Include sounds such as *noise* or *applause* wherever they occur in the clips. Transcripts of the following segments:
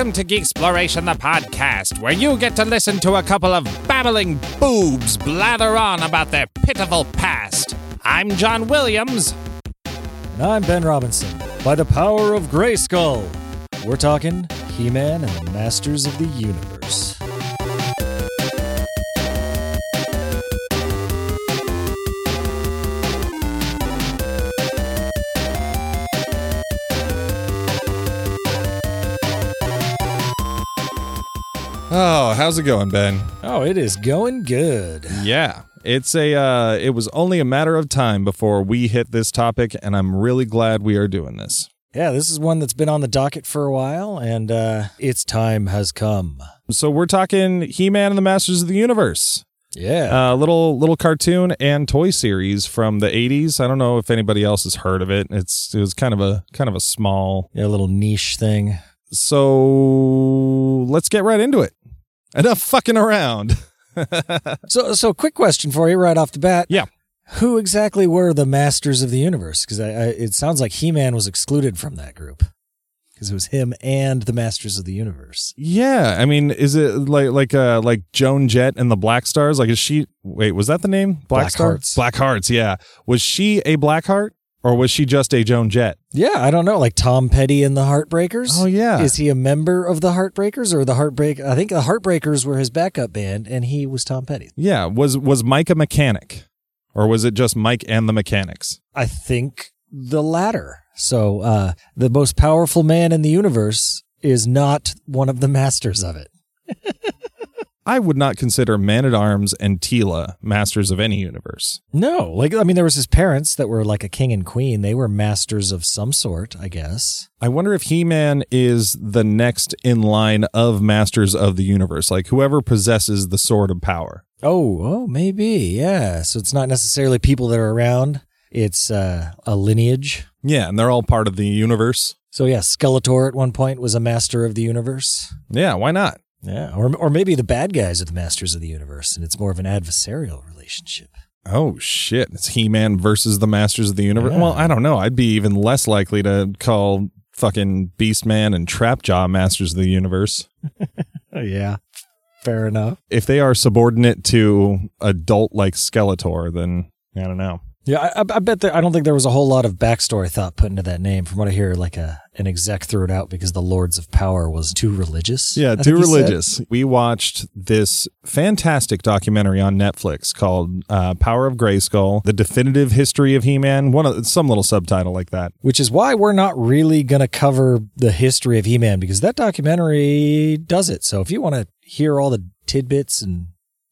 Welcome to Geeksploration, the podcast, where you get to listen to a couple of babbling boobs blather on about their pitiful past. I'm John Williams. And I'm Ben Robinson. By the power of Grayskull, we're talking He Man and the Masters of the Universe. Oh, how's it going, Ben? Oh, it is going good. Yeah. It's a uh it was only a matter of time before we hit this topic and I'm really glad we are doing this. Yeah, this is one that's been on the docket for a while, and uh, its time has come. So we're talking He-Man and the Masters of the Universe. Yeah. A uh, little little cartoon and toy series from the 80s. I don't know if anybody else has heard of it. It's it was kind of a kind of a small. yeah, a little niche thing. So let's get right into it. Enough fucking around. *laughs* So, so quick question for you right off the bat. Yeah. Who exactly were the Masters of the Universe? Because I, I, it sounds like He Man was excluded from that group. Because it was him and the Masters of the Universe. Yeah, I mean, is it like like uh like Joan Jett and the Black Stars? Like, is she? Wait, was that the name? Black Star? Hearts. Black Hearts. Yeah. Was she a Black Heart or was she just a Joan Jett? Yeah, I don't know. Like Tom Petty and the Heartbreakers. Oh yeah. Is he a member of the Heartbreakers or the Heartbreak? I think the Heartbreakers were his backup band, and he was Tom Petty. yeah. Was was Mike a mechanic, or was it just Mike and the Mechanics? I think the latter. So, uh, the most powerful man in the universe is not one of the masters of it. *laughs* I would not consider Man at Arms and Teela masters of any universe. No, like I mean, there was his parents that were like a king and queen. They were masters of some sort, I guess. I wonder if He Man is the next in line of masters of the universe, like whoever possesses the sword of power. Oh, oh, maybe, yeah. So it's not necessarily people that are around. It's uh, a lineage. Yeah, and they're all part of the universe. So yeah, Skeletor at one point was a master of the universe. Yeah, why not? Yeah, or or maybe the bad guys are the masters of the universe, and it's more of an adversarial relationship. Oh shit! It's He Man versus the Masters of the Universe. Yeah. Well, I don't know. I'd be even less likely to call fucking Beast Man and Trapjaw Masters of the Universe *laughs* yeah, fair enough. if they are subordinate to adult like Skeletor. Then I don't know. Yeah, I, I bet there, I don't think there was a whole lot of backstory thought put into that name. From what I hear, like a an exec threw it out because the Lords of Power was too religious. Yeah, I too he said. religious. We watched this fantastic documentary on Netflix called uh, "Power of Grayskull: The Definitive History of He-Man." One of some little subtitle like that. Which is why we're not really going to cover the history of He-Man because that documentary does it. So if you want to hear all the tidbits and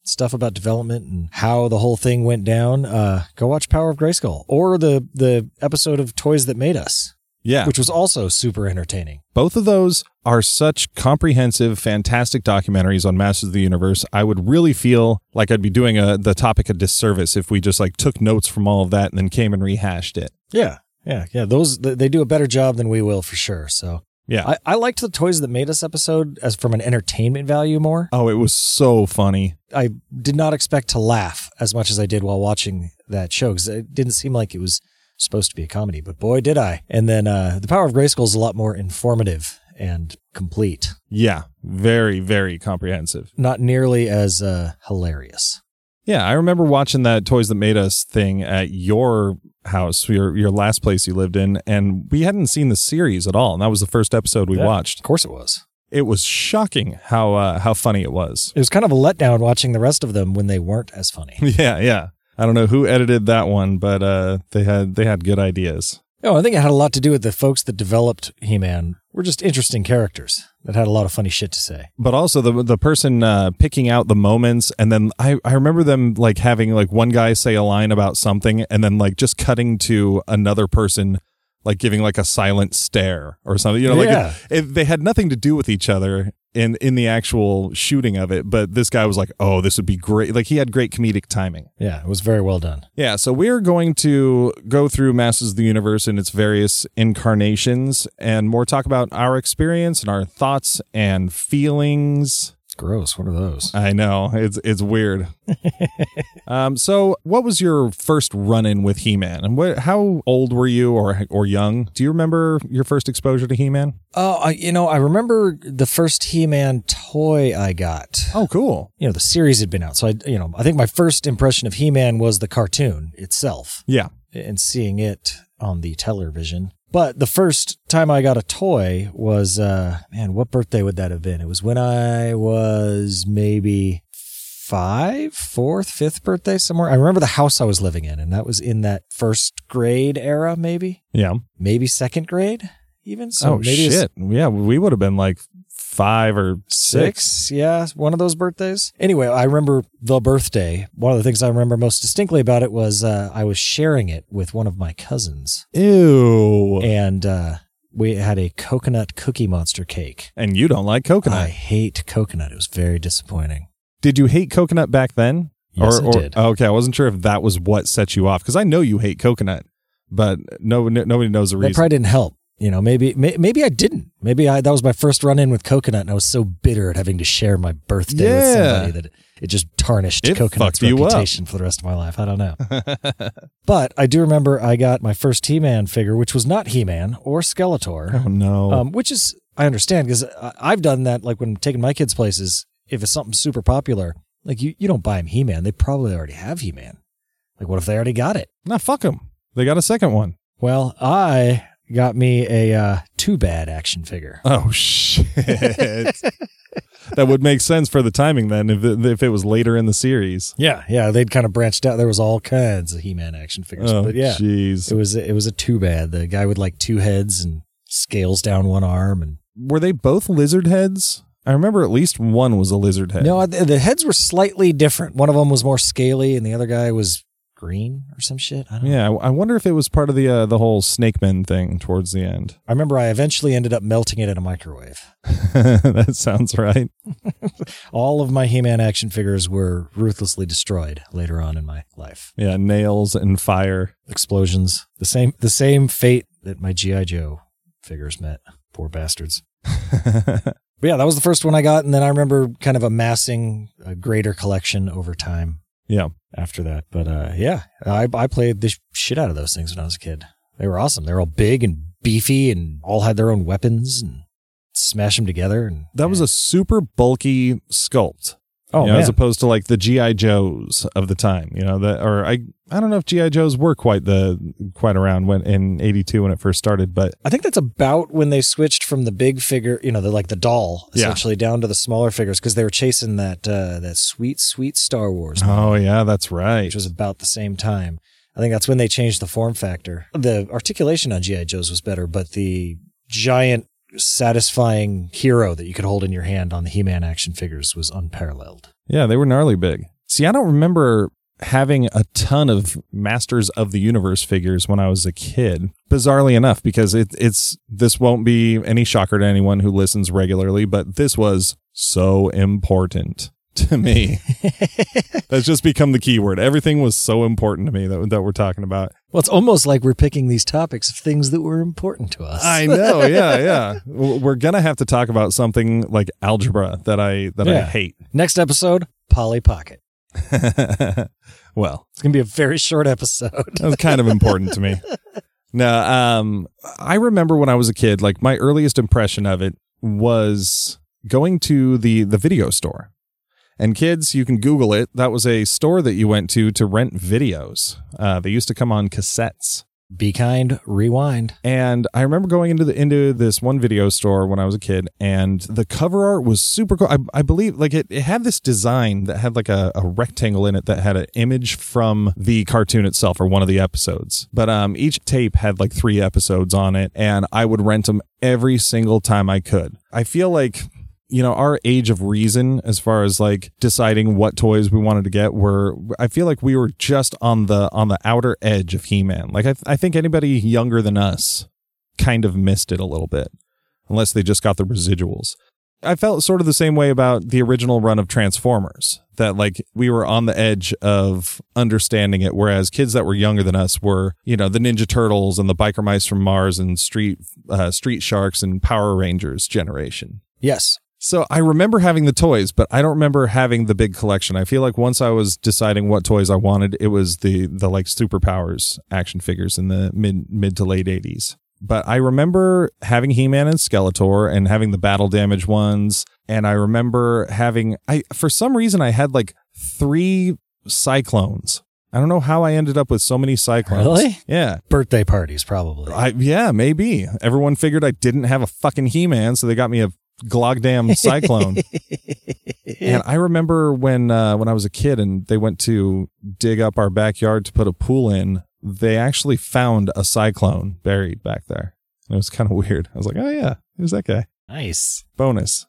stuff about development and how the whole thing went down, uh, go watch Power of Grayskull or the the episode of Toys That Made Us, Yeah, which was also super entertaining. Both of those are such comprehensive, fantastic documentaries on Masters of the Universe. I would really feel like I'd be doing a, the topic a disservice if we just like took notes from all of that and then came and rehashed it. Yeah, yeah, yeah. Those they do a better job than we will for sure. So Yeah. I, I liked the Toys That Made Us episode as from an entertainment value more. oh, it was so funny. I did not expect to laugh as much as I did while watching that show because it didn't seem like it was supposed to be a comedy, but boy, did I. And then uh, The Power of Grayskull is a lot more informative and complete, Yeah. Very, very comprehensive. not nearly as uh, hilarious. Yeah. I remember watching that Toys That Made Us thing at your house, your, your last place you lived in, and we hadn't seen the series at all. And that was the first episode we Yeah. watched. Of course it was. It was shocking how, uh, how funny it was. It was kind of a letdown watching the rest of them when they weren't as funny. *laughs* Yeah. Yeah. I don't know who edited that one, but uh, they had they had good ideas. Oh, I think it had a lot to do with the folks that developed He-Man were just interesting characters that had a lot of funny shit to say. but also the the person uh, picking out the moments and then I, I remember them like having like one guy say a line about something and then like just cutting to another person like giving like a silent stare or something you know like Yeah. it, it- they had nothing to do with each other in in the actual shooting of it but this guy was like oh this would be great like he had great comedic timing Yeah, it was very well done. yeah, so we're going to go through Masters of the Universe in its various incarnations and more talk about our experience and our thoughts and feelings. Gross. What are those? I know it's it's weird. *laughs* um, so what was your first run-in with He-Man, and what? How old were you, or or young? Do you remember your first exposure to He-Man? Oh, I you know, I remember the first He-Man toy I got. Oh, cool. You know, the series had been out, so I, you know, I think my first impression of He-Man was the cartoon itself, Yeah. and seeing it on the television. But the first time I got a toy was, uh, man, what birthday would that have been? It was when I was maybe five, fourth, fifth birthday somewhere. I remember the house I was living in, and that was in that first grade era, maybe, Yeah. maybe second grade, even. So oh maybe shit. Yeah, we would have been like five or six. six. Yeah, one of those birthdays. Anyway, I remember the birthday. One of the things I remember most distinctly about it was uh, I was sharing it with one of my cousins, Ew. and uh, we had a coconut cookie monster cake. And you don't like coconut. I hate coconut. It was very disappointing. Did you hate coconut back then? Yes, or, I did. Okay, I wasn't sure if that was what set you off because I know you hate coconut, but no, no nobody knows the reason. That probably didn't help. You know, maybe may, maybe I didn't. Maybe I that was my first run in with coconut, and I was so bitter at having to share my birthday with somebody that it, it just tarnished It coconut's up. reputation for the rest of my life. I don't know. *laughs* but I do remember I got my first He-Man figure, which was not He-Man or Skeletor, oh no. um, which is I understand because I've done that. Like when I'm taking my kids places, if it's something super popular, like you you don't buy them He-Man, they probably already have He-Man. Like what if they already got it? nah, fuck them. They got a second one. Well, I got me a uh, Two Bad action figure. Oh *laughs* shit. that would make sense for the timing then if it, if it was later in the series. Yeah, yeah, they'd kind of branched out. There was all kinds of He-Man action figures, Oh but yeah, jeez. it was it was a Two Bad. The guy with like two heads and scales down one arm, and Were they both lizard heads? I remember at least one was a lizard head. no, the, the heads were slightly different. One of them was more scaly, and the other guy was green or some shit. I don't know. Yeah, I I wonder if it was part of the uh, the whole snake men thing towards the end. I remember I eventually ended up melting it in a microwave. *laughs* that sounds right. *laughs* All of my He-Man action figures were ruthlessly destroyed later on in my life. Yeah, nails and fire. Explosions, the same the same fate that my GI Joe figures met. Poor bastards. *laughs* But yeah, that was the first one I got, and then I remember kind of amassing a greater collection over time yeah. after that. But uh, yeah, I I played the shit out of those things when I was a kid. They were awesome. They were all big and beefy, and all had their own weapons, and smash them together. And That was a super bulky sculpt. Oh you know, man, as opposed to like the GI Joes of the time, you know, that or I I don't know if GI Joes were quite the quite around when in 82 when it first started, but I think that's about when they switched from the big figure, you know, the like the doll, Yeah. essentially, down to the smaller figures because they were chasing that uh, that sweet, sweet Star Wars, oh yeah, that's right. which was about the same time. I think that's when they changed the form factor. The articulation on GI Joes was better, but the giant, satisfying hero that you could hold in your hand on the He-Man action figures was unparalleled. Yeah, they were gnarly big. See, I don't remember having a ton of Masters of the Universe figures when I was a kid. Bizarrely enough, because it, it's this won't be any shocker to anyone who listens regularly, but this was so important to me. *laughs* That's just become the key word. Everything was so important to me that, that we're talking about. Well, it's almost like we're picking these topics of things that were important to us. I know, *laughs* yeah, yeah. We're gonna have to talk about something like algebra that I that I hate. Next episode, Polly Pocket. *laughs* well, It's going to be a very short episode. that was kind of important to me. No, um, I remember when I was a kid, like my earliest impression of it was going to the the video store. And kids, you can Google it. That was a store that you went to to rent videos. Uh, they used to come on cassettes. Be kind, rewind. And I remember going into the into this one video store when I was a kid, and the cover art was super cool. I, I believe like it, it had this design that had like a, a rectangle in it that had an image from the cartoon itself or one of the episodes. But um, each tape had like three episodes on it, and I would rent them every single time I could. I feel like you know our age of reason as far as like deciding what toys we wanted to get were i feel like we were just on the on the outer edge of he-man. Like i, I think anybody younger than us kind of missed it a little bit unless they just got the residuals. I felt sort of the same way about the original run of transformers that like we were on the edge of understanding it whereas kids that were younger than us were you know the ninja turtles and the biker mice from mars and street uh, street sharks and power rangers generation. Yes. So I remember having the toys, but I don't remember having the big collection. I feel like once I was deciding what toys I wanted, it was the the like superpowers action figures in the mid mid to late 80s. But I remember having He-Man and Skeletor and having the battle damage ones and I remember having I for some reason I had like 3 Sy-Klones. I don't know how I ended up with so many Sy-Klones. Really? Yeah. Birthday parties, probably. I yeah, maybe. Everyone figured I didn't have a fucking He-Man, so they got me a Glogdam *laughs* Sy-Klone. and I remember when uh, when I was a kid and they went to dig up our backyard to put a pool in, they actually found a Sy-Klone buried back there. And It was kind of weird. I was like, oh yeah, who's that guy. nice. Bonus.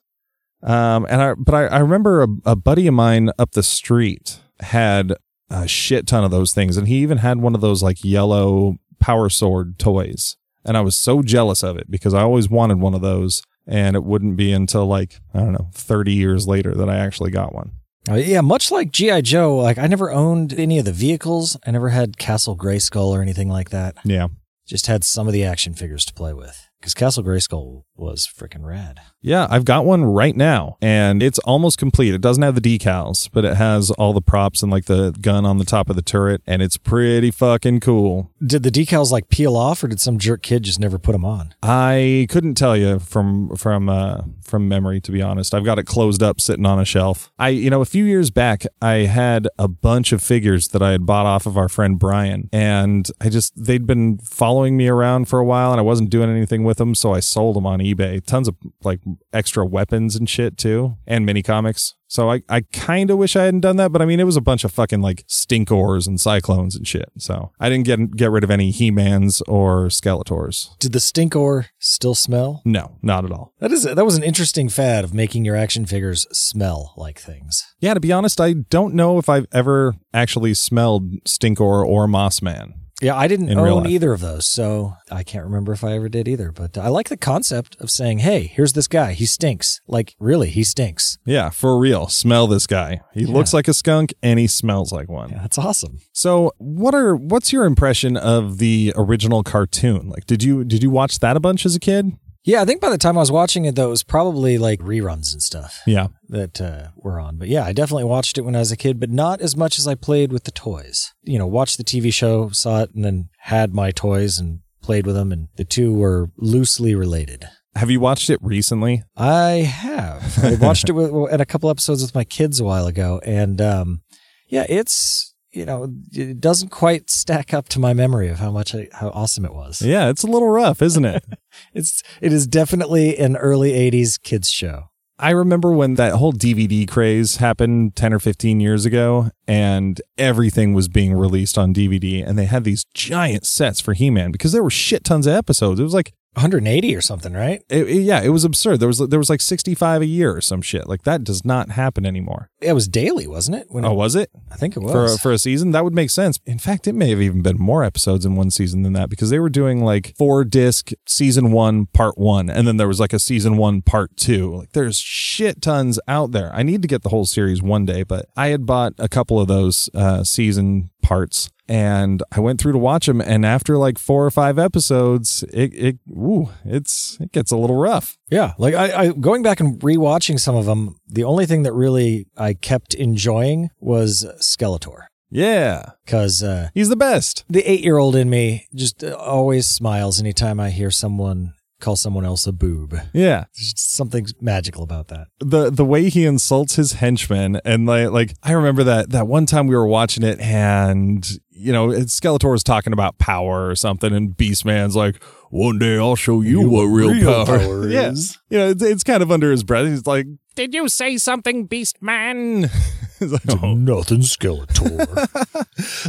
Um, and I but I, I remember a, a buddy of mine up the street had a shit ton of those things, and he even had one of those like yellow power sword toys. And I was so jealous of it because I always wanted one of those. And it wouldn't be until like, I don't know, 30 years later that I actually got one. Uh, yeah, much like GI Joe, like I never owned any of the vehicles. I never had Castle Grayskull or anything like that. Yeah. Just had some of the action figures to play with because Castle Grayskull was freaking rad. Yeah, I've got one right now and it's almost complete. It doesn't have the decals, but it has all the props and like the gun on the top of the turret and it's pretty fucking cool. Did the decals like peel off, or did some jerk kid just never put them on? I couldn't tell you from from uh from memory to be honest. I've got it closed up sitting on a shelf. I you know a few years back I had a bunch of figures that I had bought off of our friend Brian and I just they'd been following me around for a while and I wasn't doing anything with them so I sold them on eBay. Tons of like extra weapons and shit too and mini comics. So I, I kind of wish I hadn't done that, but I mean, it was a bunch of fucking like stinkors and Sy-Klones and shit. So I didn't get get rid of any He-Mans or Skeletors. Did the stinkor still smell? No, not at all. That is that was an interesting fad of making your action figures smell like things. Yeah, to be honest, I don't know if I've ever actually smelled Stinkor or Mossman. Yeah, I didn't own either of those, so I can't remember if I ever did either. But uh, I like the concept of saying, "Hey, here's this guy. He stinks. Like, really, he stinks." Yeah, for real. Smell this guy. He looks like a skunk and he smells like one. Yeah, that's awesome. So, what are what's your impression of the original cartoon? Like, did you did you watch that a bunch as a kid? Yeah, I think by the time I was watching it, though, it was probably like reruns and stuff Yeah. that uh, were on. But yeah, I definitely watched it when I was a kid, but not as much as I played with the toys. You know, watched the TV show, saw it, and then had my toys and played with them, and the two were loosely related. Have you watched it recently? I have. I watched it *laughs* with, at a couple episodes with my kids a while ago, and um, yeah, it's you know it doesn't quite stack up to my memory of how much I, how awesome it was. Yeah, it's a little rough, isn't it? *laughs* It's it is definitely an early '80s kids show. I remember when that whole DVD craze happened 10 or 15 years ago and everything was being released on DVD and they had these giant sets for He-Man because there were shit tons of episodes. It was like 180 or something, right? it, it- yeah, it was absurd. There was there was like 65 a year or some shit. Like that does not happen anymore. It was daily, wasn't it? When Oh, was it? I think it For was. for a season, that would make sense. In fact, it may have even been more episodes in one season than that because they were doing like four disc season 1 part 1 and then there was like a season 1 part 2. Like there's shit tons out there. I need to get the whole series one day, but I had bought a couple of those uh season parts and I went through to watch them and after like 4 or 5 episodes, it it ooh, it's it gets a little rough. yeah, like I, I going back and rewatching some of them. The only thing that really I kept enjoying was Skeletor Yeah. because uh, He's the best. the eight-year-old in me just always smiles anytime I hear someone call someone else a boob. Yeah. There's something magical about that. the the way he insults his henchmen and like like I remember that that one time we were watching it and you know Skeletor was talking about power or something and Beastman's like one day I'll show you, what real, real power, power *laughs* yeah. is." You know it's, it's kind of under his breath. He's like Did you say something, Beast Man? *laughs* like, "Oh." Nothing Skeletor.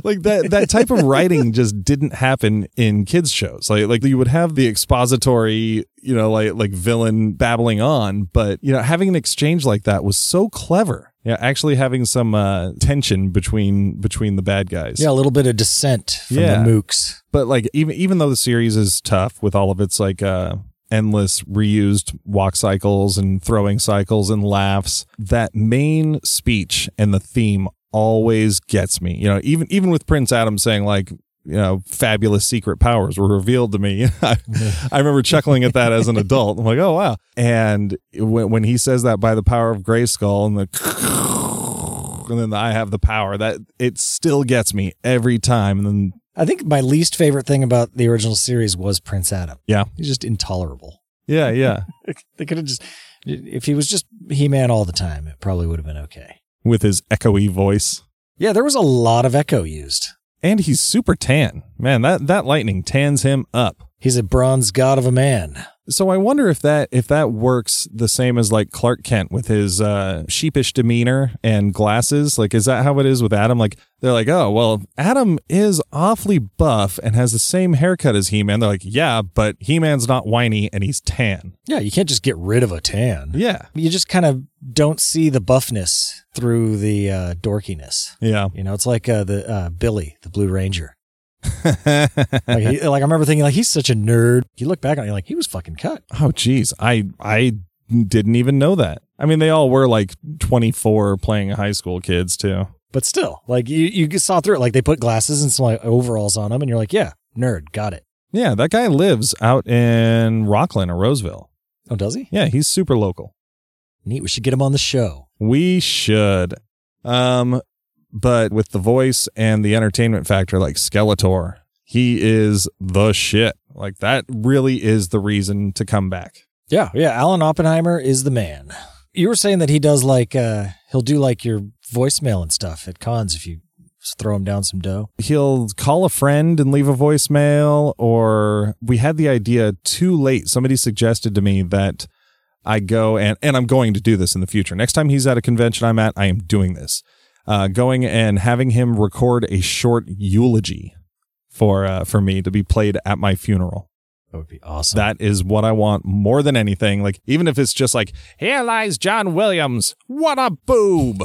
*laughs* like that that type of writing just didn't happen in kids shows like like you would have the expository you know like like villain babbling on but you know having an exchange like that was so clever yeah actually having some uh tension between between the bad guys yeah, a little bit of dissent from Yeah. the mooks. but like even even though the series is tough with all of its like uh endless reused walk cycles and throwing cycles and laughs that main speech and the theme always gets me you know even even with prince adam saying like you know, fabulous secret powers were revealed to me. *laughs* I, I remember chuckling at that as an adult. I'm like, oh wow! And when when he says that by the power of Grayskull and the and then the, I have the power, that it still gets me every time. And then I think my least favorite thing about the original series was Prince Adam. Yeah. He's just intolerable. yeah, yeah, *laughs* They could have just, if he was just He Man all the time, it probably would have been okay. with his echoey voice. Yeah, there was a lot of echo used. And he's super tan. Man, that, that lightning tans him up. He's a bronze god of a man. So I wonder if that if that works the same as like Clark Kent with his uh, sheepish demeanor and glasses. Like, is that how it is with Adam? Like, they're like, oh well, Adam is awfully buff and has the same haircut as He Man. They're like, yeah, but He Man's not whiny and he's tan. Yeah, you can't just get rid of a tan. Yeah, You just kind of don't see the buffness through the uh, dorkiness. yeah. You know, it's like uh, the uh, Billy, the Blue Ranger. *laughs* Like, he, like I remember thinking, like he's such a nerd. You look back on it, like he was fucking cut. oh, geez, I I didn't even know that. I mean, they all were like twenty four playing high school kids too. But still, like you, you saw through it. Like they put glasses and some like overalls on them, and you're like, yeah, nerd, got it. Yeah, that guy lives out in Rockland or Roseville. Oh, does he? Yeah, he's super local. Neat. We should get him on the show. We should. Um, but with the voice and the entertainment factor, like Skeletor, he is the shit. Like that really is the reason to come back. Yeah, yeah. Alan Oppenheimer is the man. You were saying that he does like uh he'll do like your voicemail and stuff at cons if you throw him down some dough. He'll call a friend and leave a voicemail, or we had the idea too late. Somebody suggested to me that I go and and I'm going to do this in the future. Next time he's at a convention I'm at, I am doing this. Uh, going and having him record a short eulogy for uh, for me to be played at my funeral. That would be awesome. That is what I want more than anything. Like, even if it's just like, here lies John Williams. What a boob.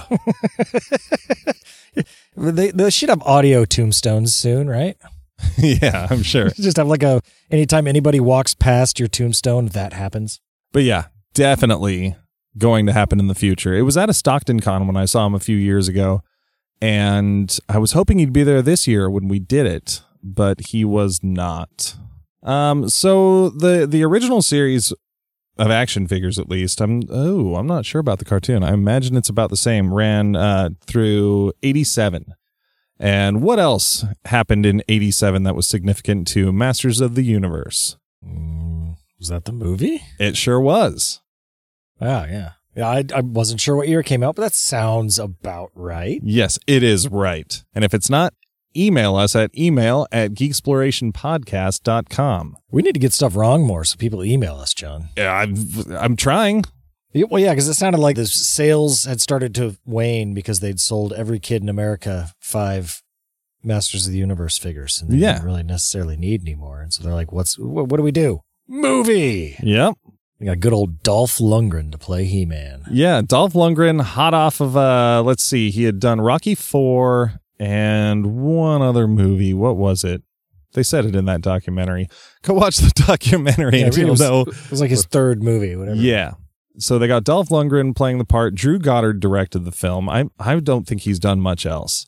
*laughs* they they should have audio tombstones soon, right? yeah, I'm sure. *laughs* Just have like a anytime anybody walks past your tombstone, that happens. But yeah, definitely going to happen in the future. It was at a Stockton Con when I saw him a few years ago. And I was hoping he'd be there this year when we did it, but he was not. Um, so the the original series of action figures, at least, I'm oh, I'm not sure about the cartoon. I imagine it's about the same. Ran uh, through '87. And what else happened in '87 that was significant to Masters of the Universe? Mm, was that the movie? It sure was. Oh yeah. Yeah, I, I wasn't sure what year it came out, but that sounds about right. Yes, it is right. And if it's not, email us at email at geeksplorationpodcast.com. We need to get stuff wrong more so people email us, John. Yeah, I'm, I'm trying. Yeah, Well, yeah, because it sounded like the sales had started to wane because they'd sold every kid in America five Masters of the Universe figures, and they Yeah. didn't really necessarily need anymore. And so they're like, "What's what, what do we do? Movie." Yep. We got good old Dolph Lundgren to play He Man. Yeah, Dolph Lundgren, hot off of, uh, let's see, he had done Rocky 4 and one other movie. What was it? They said it in that documentary. Go watch the *laughs* documentary Yeah, it, was, know. it was like his third movie, whatever. Yeah. So they got Dolph Lundgren playing the part. Drew Goddard directed the film. I I don't think he's done much else.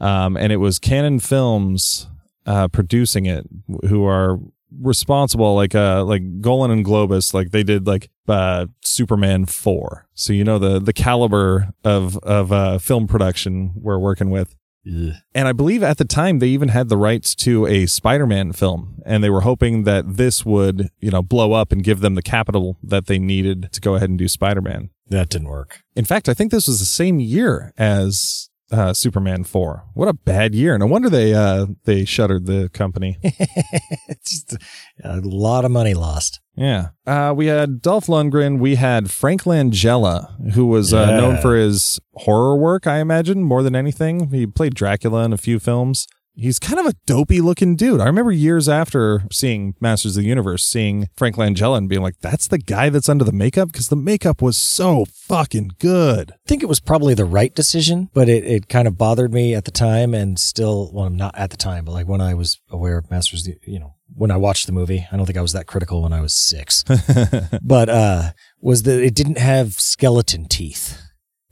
Um, and it was Cannon Films uh, producing it, who are responsible, like uh, like Golan and Globus, like they did like uh, Superman four. So you know the the caliber of of uh, film production we're working with. Ugh. And I believe at the time they even had the rights to a Spider-Man film, and they were hoping that this would, you know, blow up and give them the capital that they needed to go ahead and do Spider-Man. That didn't work. In fact, I think this was the same year as uh, Superman 4. What a bad year. No wonder they uh, they shuttered the company. *laughs* just a lot of money lost. Yeah. Uh, we had Dolph Lundgren. We had Frank Langella, who was uh, Yeah. known for his horror work, I imagine, more than anything. He played Dracula in a few films. He's kind of a dopey looking dude. I remember years after seeing Masters of the Universe, seeing Frank Langella and being like, that's the guy that's under the makeup? Because the makeup was so fucking good. I think it was probably the right decision, but it, it kind of bothered me at the time and still, well, I'm not at the time, but like when I was aware of Masters, of the- you know, when I watched the movie, I don't think I was that critical when I was six, *laughs* but, uh, was that it didn't have skeleton teeth,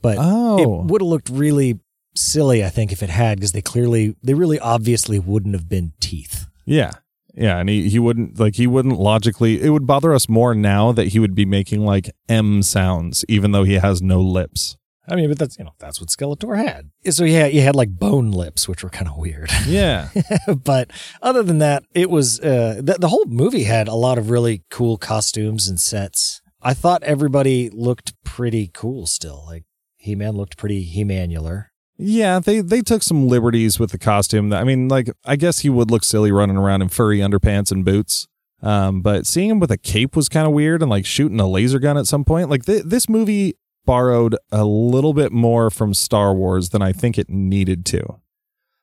but Oh. it would have looked really silly, I think, if it had, because they clearly, they really obviously wouldn't have been teeth. Yeah. Yeah, and he, he wouldn't like he wouldn't logically it would bother us more now that he would be making like M sounds even though he has no lips. I mean, but that's you know that's what Skeletor had. So yeah, you had like bone lips, which were kind of weird. Yeah. *laughs* but other than that, it was uh, the, the whole movie had a lot of really cool costumes and sets. I thought everybody looked pretty cool still. Like He Man looked pretty He Manular. Yeah, they they took some liberties with the costume. I mean, like I guess he would look silly running around in furry underpants and boots. Um, but seeing him with a cape was kind of weird and like shooting a laser gun at some point. Like th- this movie borrowed a little bit more from Star Wars than I think it needed to.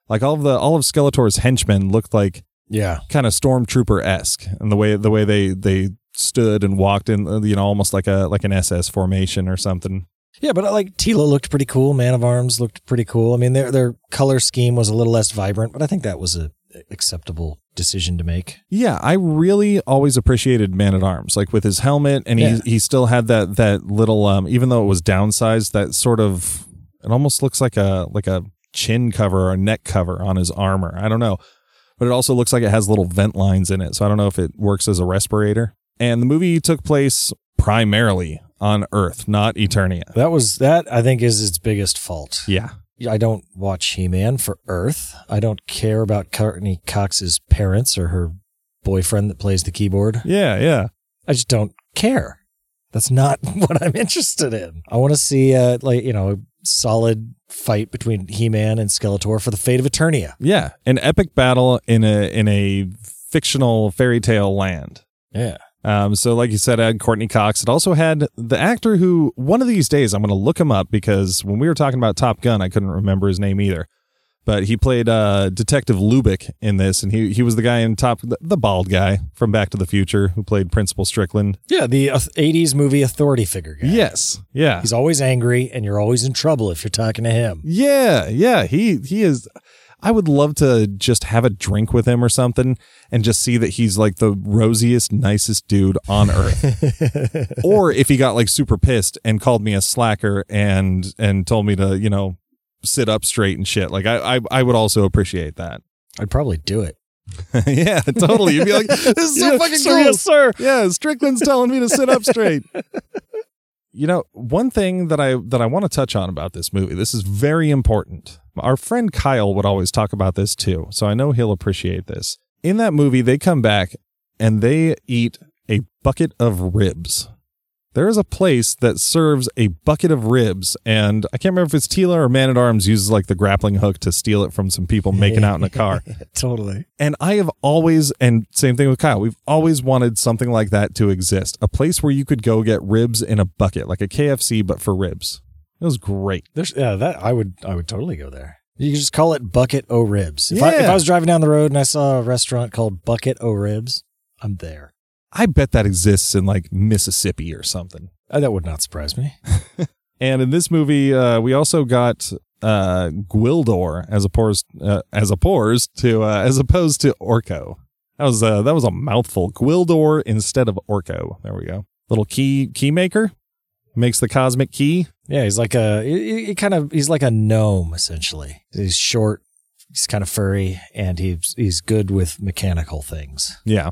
Like all of the all of Skeletor's henchmen looked like Yeah. kind of stormtrooper esque, and the way the way they they stood and walked in, uh, you know, almost like a like an SS formation or something. Yeah, but like Teela looked pretty cool. Man of Arms looked pretty cool. I mean, their their color scheme was a little less vibrant, but I think that was a acceptable decision to make. Yeah, I really always appreciated Man at Arms, like with his helmet, and Yeah. he he still had that that little, um, even though it was downsized, that sort of it almost looks like a like a chin cover or a neck cover on his armor. I don't know, but it also looks like it has little vent lines in it, so I don't know if it works as a respirator. And the movie took place primarily on Earth, not Eternia. That was that I think is its biggest fault. Yeah, I don't watch He-Man for Earth. I don't care about Courteney Cox's parents or her boyfriend that plays the keyboard. yeah, yeah. I just don't care. That's not *laughs* what I'm interested in. I want to see a like you know a solid fight between He-Man and Skeletor for the fate of Eternia. Yeah, an epic battle in a in a fictional fairy tale land. Yeah. Um, so, like you said, it had Courteney Cox. It also had the actor who, one of these days, I'm going to look him up because when we were talking about Top Gun, I couldn't remember his name either. But he played uh, Detective Lubic in this, and he he was the guy in Top, the, the bald guy from Back to the Future who played Principal Strickland. Yeah, the uh, 80s movie authority figure guy. Yes, yeah, He's always angry and you're always in trouble if you're talking to him. yeah, yeah. He he is. I would love to just have a drink with him or something and just see that he's like the rosiest, nicest dude on earth. *laughs* or if he got like super pissed and called me a slacker and and told me to, you know, sit up straight and shit. Like I I, I would also appreciate that. I'd probably do it. *laughs* yeah, totally. You'd be like, this is so Yeah, fucking sir, cool. sir. Yeah, Strickland's telling me to sit up straight. You know, one thing that I that I want to touch on about this movie, this is very important. Our friend Kyle would always talk about this too, so I know he'll appreciate this. In that movie, they come back and they eat a bucket of ribs. There is a place that serves a bucket of ribs, and I can't remember if it's Teela or Man at Arms uses like the grappling hook to steal it from some people making out in a car. *laughs* Totally. And I have always, and same thing with Kyle, we've always wanted something like that to exist. A place where you could go get ribs in a bucket, like a KFC, but for ribs. It was great. There's yeah, that I would I would totally go there. You could just call it Bucket O Ribs. If, I, if I was driving down the road and I saw a restaurant called Bucket O Ribs, I'm there. I bet that exists in like Mississippi or something. Uh, that would not surprise me. *laughs* *laughs* And in this movie, uh, we also got uh, Gwildor as opposed uh, as opposed to uh, as opposed to Orko. That was uh, that was a mouthful. Gwildor instead of Orko. There we go. Little key key maker makes the cosmic key. Yeah, he's like a he, he kind of he's like a gnome essentially. He's short, he's kind of furry, and he's he's good with mechanical things. Yeah.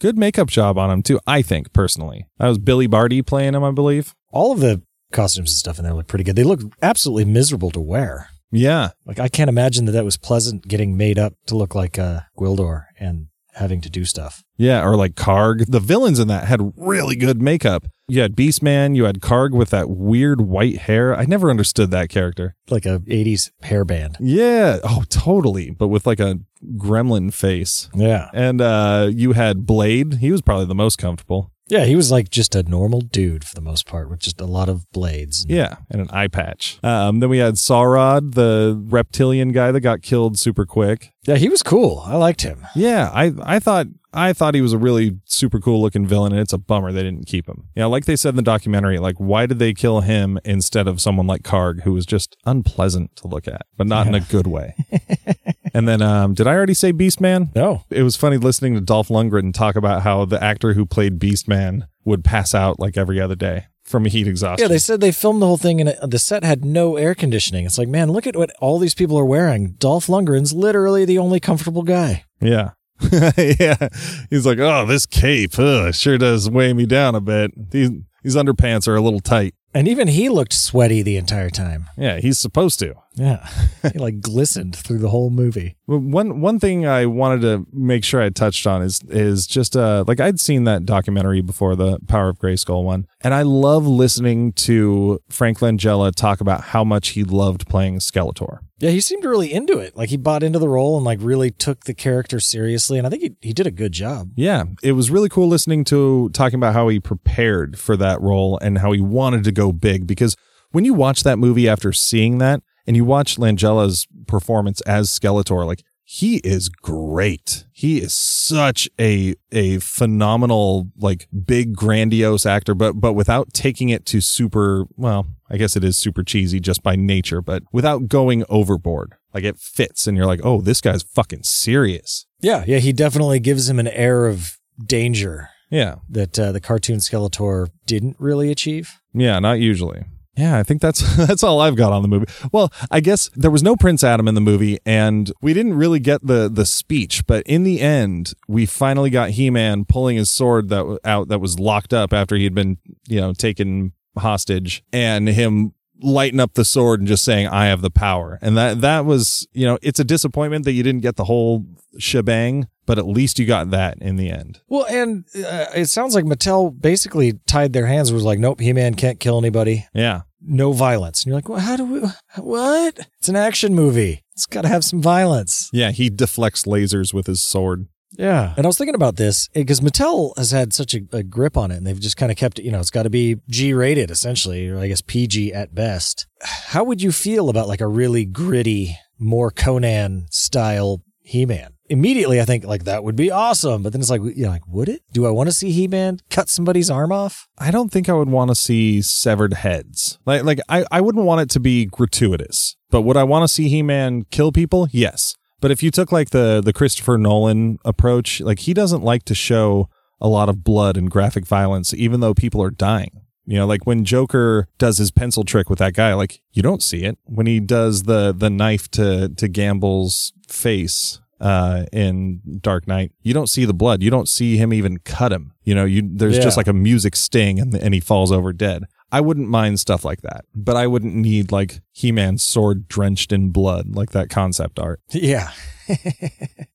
Good makeup job on him too, I think personally. That was Billy Barty playing him, I believe. All of the costumes and stuff in there look pretty good. They look absolutely miserable to wear. Yeah. Like I can't imagine that that was pleasant getting made up to look like uh, Gwildor and having to do stuff. Yeah, or like Karg. The villains in that had really good makeup. You had Beastman, you had Karg with that weird white hair. I never understood that character. Like a 80s hairband. Yeah. Oh, totally. But with like a gremlin face. Yeah. And uh you had Blade. He was probably the most comfortable. Yeah, he was like just a normal dude for the most part with just a lot of blades. Yeah, and an eye patch. Um, then we had Saurod, the reptilian guy that got killed super quick. Yeah, he was cool. I liked him. Yeah, I I thought I thought he was a really super cool looking villain, and it's a bummer they didn't keep him. Yeah, like they said in the documentary, like why did they kill him instead of someone like Karg, who was just unpleasant to look at, but not in a good way. *laughs* and then, um, did I already say Beastman? No. It was funny listening to Dolph Lundgren talk about how the actor who played Beastman would pass out like every other day. from heat exhaustion. Yeah, they said they filmed the whole thing and the set had no air conditioning. It's like, man, look at what all these people are wearing. Dolph Lundgren's literally the only comfortable guy. Yeah. *laughs* yeah. He's like, oh, this cape ugh, sure does weigh me down a bit. These, these underpants are a little tight. And even he looked sweaty the entire time. Yeah, he's supposed to. Yeah. *laughs* he like glistened through the whole movie. One one thing I wanted to make sure I touched on is is just uh like I'd seen that documentary before the Power of Grayskull one, and I love listening to Frank Langella talk about how much he loved playing Skeletor. Yeah, he seemed really into it. Like he bought into the role and like really took the character seriously. And I think he, he did a good job. Yeah, it was really cool listening to talking about how he prepared for that role and how he wanted to go big because when you watch that movie after seeing that and you watch Langella's performance as Skeletor, like he is great. He is such a a phenomenal like big grandiose actor but but without taking it to super well, I guess it is super cheesy just by nature, but without going overboard. Like it fits and you're like, "Oh, this guy's fucking serious." Yeah, yeah, he definitely gives him an air of danger Yeah. that uh, the cartoon Skeletor didn't really achieve. Yeah, not usually. Yeah, I think that's *laughs* that's all I've got on the movie. Well, I guess there was no Prince Adam in the movie, and we didn't really get the the speech. But in the end, we finally got He Man pulling his sword that out that was locked up after he had been you know taken hostage, and him lighting up the sword and just saying, "I have the power." And that that was you know it's a disappointment that you didn't get the whole shebang, but at least you got that in the end. Well, and uh, it sounds like Mattel basically tied their hands. Was like, nope, He Man can't kill anybody. Yeah. No violence. And you're like, well, how do we? What? It's an action movie. It's got to have some violence. Yeah, he deflects lasers with his sword. Yeah. And I was thinking about this because Mattel has had such a, a grip on it and they've just kind of kept it, you know, it's got to be G rated essentially, or I guess PG at best. How would you feel about like a really gritty, more Conan style He Man? Immediately, I think like that would be awesome. But then it's like, you know, like, would it? Do I want to see He Man cut somebody's arm off? I don't think I would want to see severed heads. Like, like I, I wouldn't want it to be gratuitous. But would I want to see He Man kill people? Yes. But if you took like the the Christopher Nolan approach, like he doesn't like to show a lot of blood and graphic violence, even though people are dying. You know, like when Joker does his pencil trick with that guy, like you don't see it. When he does the the knife to to Gambol's face uh in Dark Knight, you don't see the blood. You don't see him even cut him. You know, you there's just like a music sting and and he falls over dead. I wouldn't mind stuff like that, but I wouldn't need like He-Man's sword drenched in blood, like that concept art. Yeah. *laughs*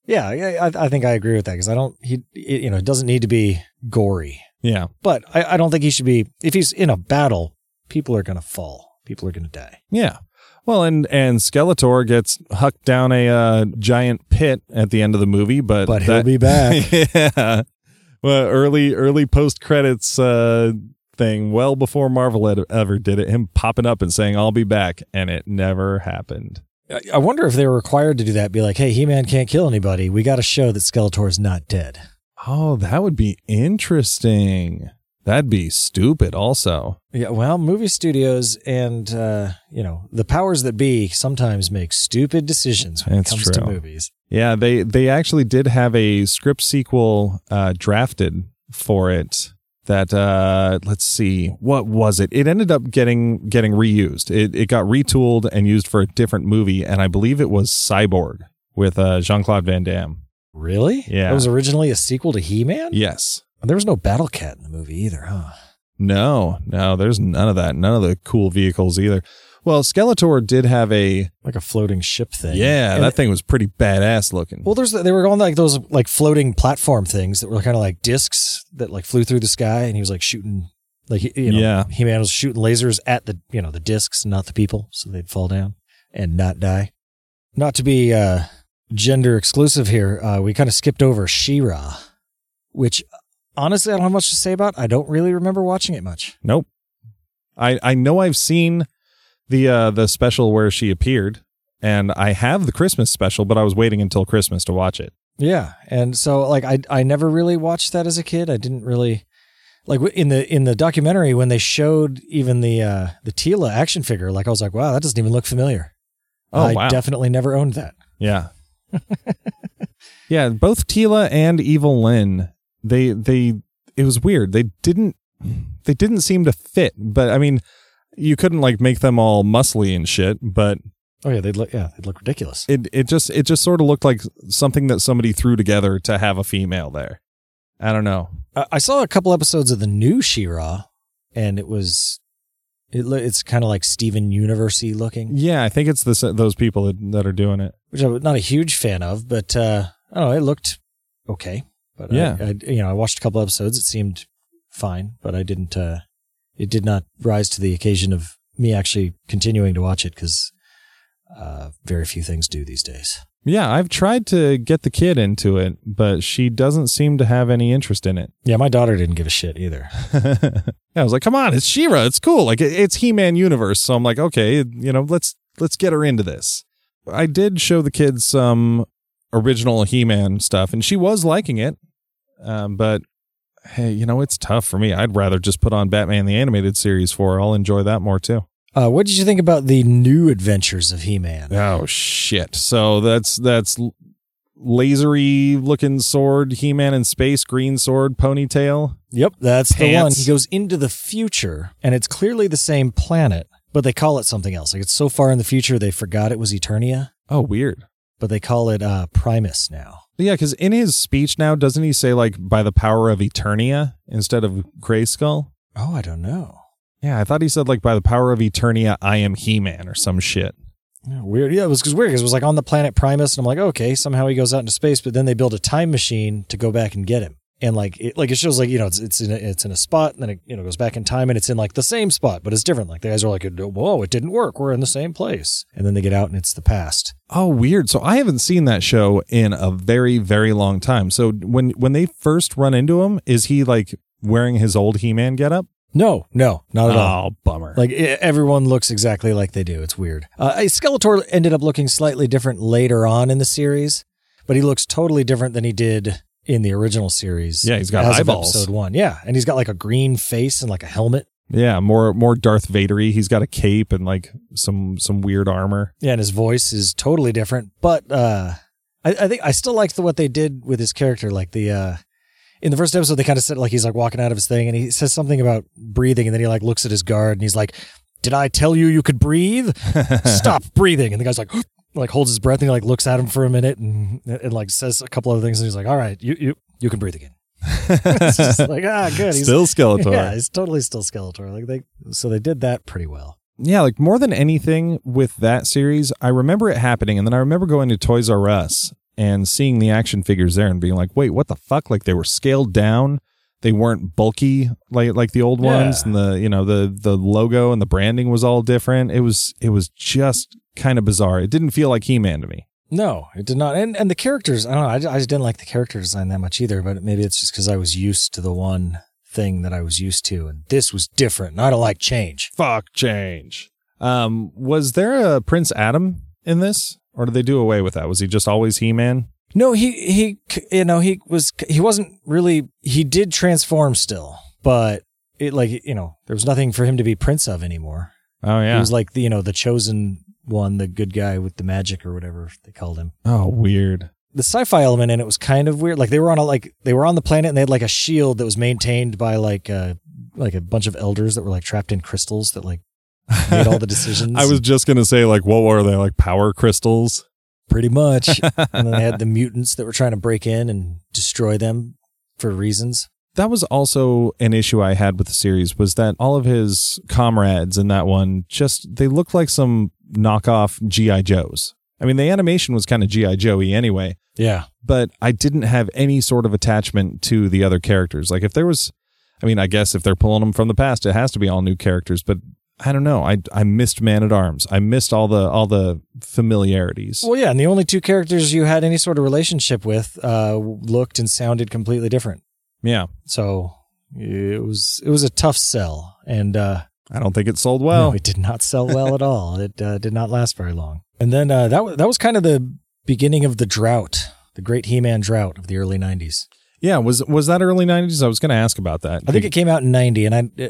yeah. yeah, I, I think I agree with that because I don't, he, it, you know, it doesn't need to be gory. Yeah. But I, I don't think he should be. If he's in a battle, people are going to fall. People are going to die. Yeah. Well, and and Skeletor gets hucked down a uh, giant pit at the end of the movie, but But he'll be back. *laughs* yeah. Well, early early post credits uh, thing, well before Marvel had ever did it, him popping up and saying "I'll be back," and it never happened. I- I wonder if they were required to do that. Be like, hey, He Man can't kill anybody. We got to show that Skeletor's not dead. Oh, that would be interesting. That'd be stupid. Also, Yeah. Well, movie studios and uh, you know the powers that be sometimes make stupid decisions when That's it comes to true. movies. yeah, they they actually did have a script sequel uh, drafted for it. That uh, let's see, what was it? It ended up getting getting reused. It it got retooled and used for a different movie, and I believe it was Cyborg with uh, Jean Claude Van Damme. Really? Yeah. It was originally a sequel to He Man. Yes. There was no Battle Cat in the movie either, huh? No, no, there's none of that. None of the cool vehicles either. Well, Skeletor did have a Like a floating ship thing. yeah, And- that thing was pretty badass looking. Well, there's they were on like those like floating platform things that were kind of like discs that like flew through the sky, and he was like shooting like he- you know Yeah. He Man was shooting lasers at the you know the discs, not the people, so they'd fall down and not die. Not to be uh, gender exclusive here, uh, we kind of skipped over She-Ra, which honestly I don't have much to say about. I don't really remember watching it much. Nope. I I know I've seen the uh the special where she appeared, and I have the Christmas special, but I was waiting until Christmas to watch it. Yeah, and so like I I never really watched that as a kid. I didn't really like in the in the documentary when they showed even the uh the Teela action figure. Like I was like, wow, that doesn't even look familiar. Oh I wow. definitely never owned that. Yeah. *laughs* yeah, both Teela and Evil Lynn, they they it was weird. They didn't they didn't seem to fit. But I mean, you couldn't like make them all muscly and shit, but Oh yeah, they'd look yeah, they'd look ridiculous. it it just it just sort of looked like something that somebody threw together to have a female there. I don't know. I I saw a couple episodes of the new She-Ra, and it was it, it's kind of like Steven University looking, Yeah, I think it's this those people that, that are doing it. which I'm not a huge fan of, but uh, I don't know, it looked okay. But Yeah. I, I, you know, I watched a couple episodes. It seemed fine, but I didn't. Uh, it did not rise to the occasion of me actually continuing to watch it because uh, very few things do these days. Yeah, I've tried to get the kid into it, but she doesn't seem to have any interest in it. Yeah, my daughter didn't give a shit either. *laughs* I was like, "Come on, it's She-Ra. It's cool. Like it- it's He-Man universe." So I'm like, "Okay, you know, let's let's get her into this." I did show the kids some original He-Man stuff, and she was liking it. Um, but hey, you know, it's tough for me. I'd rather just put on Batman the animated series for her. I'll enjoy that more too. Uh, what did you think about the new adventures of He-Man? Oh shit! So that's that's lasery looking sword, He-Man in space, green sword, ponytail. Yep, that's the one. He goes into the future, and it's clearly the same planet, but they call it something else. Like it's so far in the future, they forgot it was Eternia, Oh, weird. but they call it uh, Primus now. Yeah, because in his speech now, doesn't he say like by the power of Eternia instead of Grayskull? Oh, I don't know. Yeah, I thought he said like by the power of Eternia, I am He-Man or some shit. Yeah, weird. Yeah, it was 'cause weird because it was like on the planet Primus, and I'm like, okay, somehow he goes out into space, but then they build a time machine to go back and get him. And like, it, like it shows like you know it's it's in a, it's in a spot, and then it you know goes back in time, and it's in like the same spot, but it's different. Like the guys are like, whoa, it didn't work. We're in the same place, and then they get out, and it's the past. Oh, weird. So I haven't seen that show in a very, very long time. So when when they first run into him, is he like wearing his old He-Man getup? No, no, not at all. Oh, bummer. Like i everyone looks exactly like they do. It's weird. Uh, Skeletor ended up looking slightly different later on in the series, but he looks totally different than he did in the original series. Yeah, he's got eyeballs. episode one. Yeah, and he's got like a green face and like a helmet. yeah, more more Darth Vadery. He's got a cape and like some some weird armor. Yeah, and his voice is totally different. But uh, I, I think I still liked the, what they did with his character. Like the uh, in the first episode, they kind of said like he's like walking out of his thing, and he says something about breathing, and then he like looks at his guard, and he's like, "Did I tell you you could breathe? *laughs* Stop breathing!" And the guy's like. Like holds his breath and he like looks at him for a minute and, and like says a couple other things and he's like, "All right, you you you can breathe again." *laughs* it's just like ah, good. He's, Still *laughs* Skeletor. yeah, he's totally still Skeletor. Like they, so they did that pretty well. Yeah, like more than anything with that series, I remember it happening, and then I remember going to Toys R Us and seeing the action figures there and being like, "Wait, what the fuck?" Like they were scaled down, they weren't bulky like like the old ones, and the you know the the logo and the branding was all different. It was it was just kind of bizarre. It didn't feel like He Man to me. No, it did not. And and the characters, I don't know. I, I just didn't like the character design that much either. But maybe it's just because I was used to the one thing that I was used to, and this was different. And I don't like change. Fuck change. Um, was there a Prince Adam in this, or did they do away with that? Was he just always He Man? No, he he, you know, he was he wasn't really. He did transform still, but it like you know there was nothing for him to be prince of anymore. Oh yeah, He was like the you know the chosen one, the good guy with the magic or whatever they called him. oh weird. the sci-fi element in it was kind of weird. Like they were on a like they were on the planet and they had like a shield that was maintained by like uh like a bunch of elders that were like trapped in crystals that like made all the *laughs* decisions. I was just gonna say, like, what were they like? Power crystals? Pretty much, *laughs* and then they had the mutants that were trying to break in and destroy them for reasons. That was also an issue I had with the series was that all of his comrades in that one just they looked like some knockoff GI Joes. I mean, the animation was kind of GI Joey anyway, Yeah, but I didn't have any sort of attachment to the other characters. Like if there was, I mean, I guess if they're pulling them from the past, it has to be all new characters. But I don't know. I I missed Man at Arms. I missed all the all the familiarities. well, yeah, and the only two characters you had any sort of relationship with uh looked and sounded completely different. Yeah, So it was it was a tough sell, and uh I don't think it sold well. no, it did not sell well at all. It uh, did not last very long. And then uh, that was that was kind of the beginning of the drought, the great He-Man drought of the early '90s. Yeah, was was that early '90s? I was going to ask about that. I think it came out in '90, and I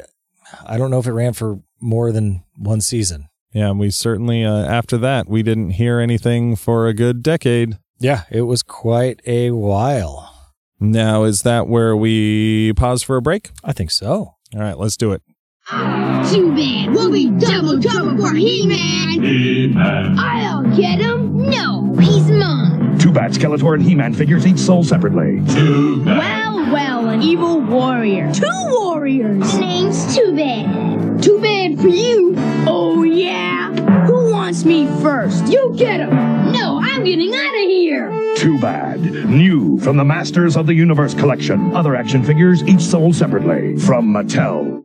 I don't know if it ran for more than one season. Yeah, we certainly uh, after that we didn't hear anything for a good decade. Yeah, it was quite a while. Now is that where we pause for a break? I think so. All right, let's do it. Too bad. We'll be double trouble for He-Man. He-Man. I'll get him. No, he's mine. Two bad Skeletor and He-Man figures each sold separately. Too bad. Well, well, an evil warrior. Two warriors. Name's Two Bad. Too bad for you. Oh, yeah? Who wants me first? You get him. No, I'm getting out of here. Too bad. New from the Masters of the Universe collection. Other action figures each sold separately from Mattel.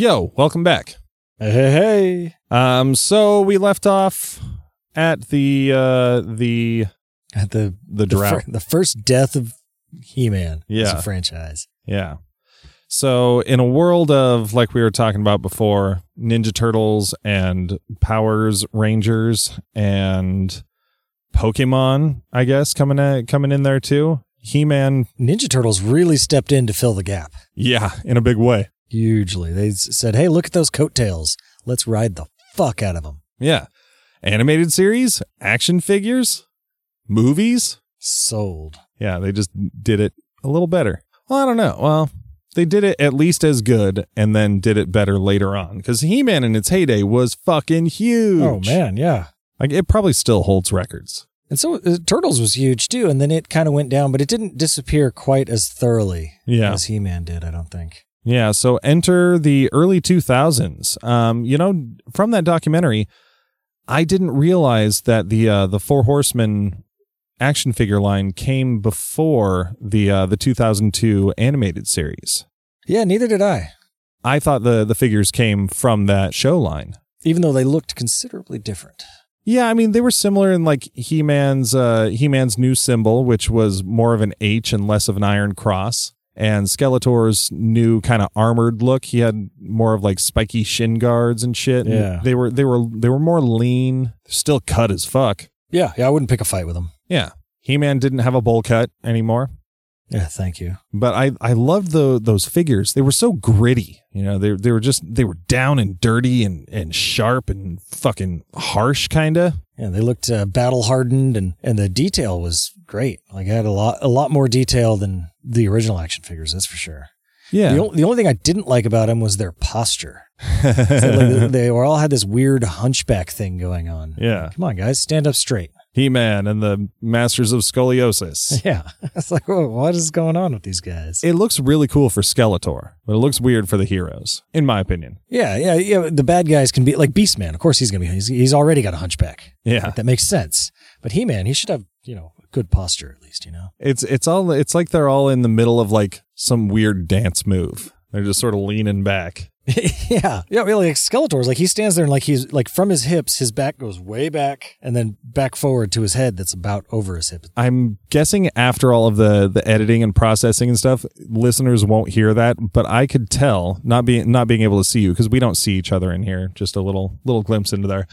Yo, welcome back. Hey, hey, hey. Um, so we left off at the uh the At the the the, drought. fir- the first death of He-Man as Yeah. a franchise. Yeah. So in a world of like we were talking about before, Ninja Turtles and Powers Rangers and Pokemon, I guess coming in, coming in there too. He-Man, Ninja Turtles really stepped in to fill the gap. yeah, in a big way. Hugely. They said, "Hey, look at those coattails. Let's ride the fuck out of them." Yeah. Animated series, action figures, movies. Sold. Yeah, they just did it a little better. Well, I don't know. Well, they did it at least as good and then did it better later on because He Man in its heyday was fucking huge. Oh man, yeah. Like it probably still holds records. And so uh, Turtles was huge too, and then it kind of went down, but it didn't disappear quite as thoroughly Yeah. as He-Man did. I don't think. Yeah. So enter the early 2000s. Um, you know, from that documentary, I didn't realize that the uh, the Four Horsemen action figure line came before the uh, the 2002 animated series. Yeah, neither did I. I thought the the figures came from that show line. Even though they looked considerably different. Yeah, I mean they were similar in like He-Man's uh He-Man's new symbol, which was more of an H and less of an iron cross. And Skeletor's new kind of armored look, he had more of like spiky shin guards and shit. and Yeah. They were they were they were more lean, still cut as fuck. Yeah, yeah, I wouldn't pick a fight with him. Yeah. He-Man didn't have a bowl cut anymore. Yeah, thank you. But I I loved the those figures. They were so gritty. You know, they they were just they were down and dirty and and sharp and fucking harsh kinda. Yeah, they looked uh, battle hardened, and and the detail was great. Like it had a lot a lot more detail than the original action figures. That's for sure. Yeah. The, only, the only thing I didn't like about them was their posture. So, *laughs* like, they were all had this weird hunchback thing going on. yeah. Come on, guys, stand up straight. He Man and the Masters of Scoliosis. *laughs* Yeah, it's like, whoa, what is going on with these guys? it looks really cool for Skeletor, but it looks weird for the heroes, in my opinion. yeah, yeah, yeah. The bad guys can be like Beastman. Of course, he's gonna be. He's, he's already got a hunchback. Yeah. Like, that makes sense. But He Man, he should have you know good posture at least. You know. It's it's all it's like they're all in the middle of like some weird dance move. They're just sort of leaning back. *laughs* yeah, yeah. Really, like Skeletor's like he stands there and like he's like from his hips, his back goes way back and then back forward to his head. That's about over his hip. I'm guessing after all of the the editing and processing and stuff, listeners won't hear that, but I could tell not being not being able to see you because we don't see each other in here. Just a little little glimpse into there.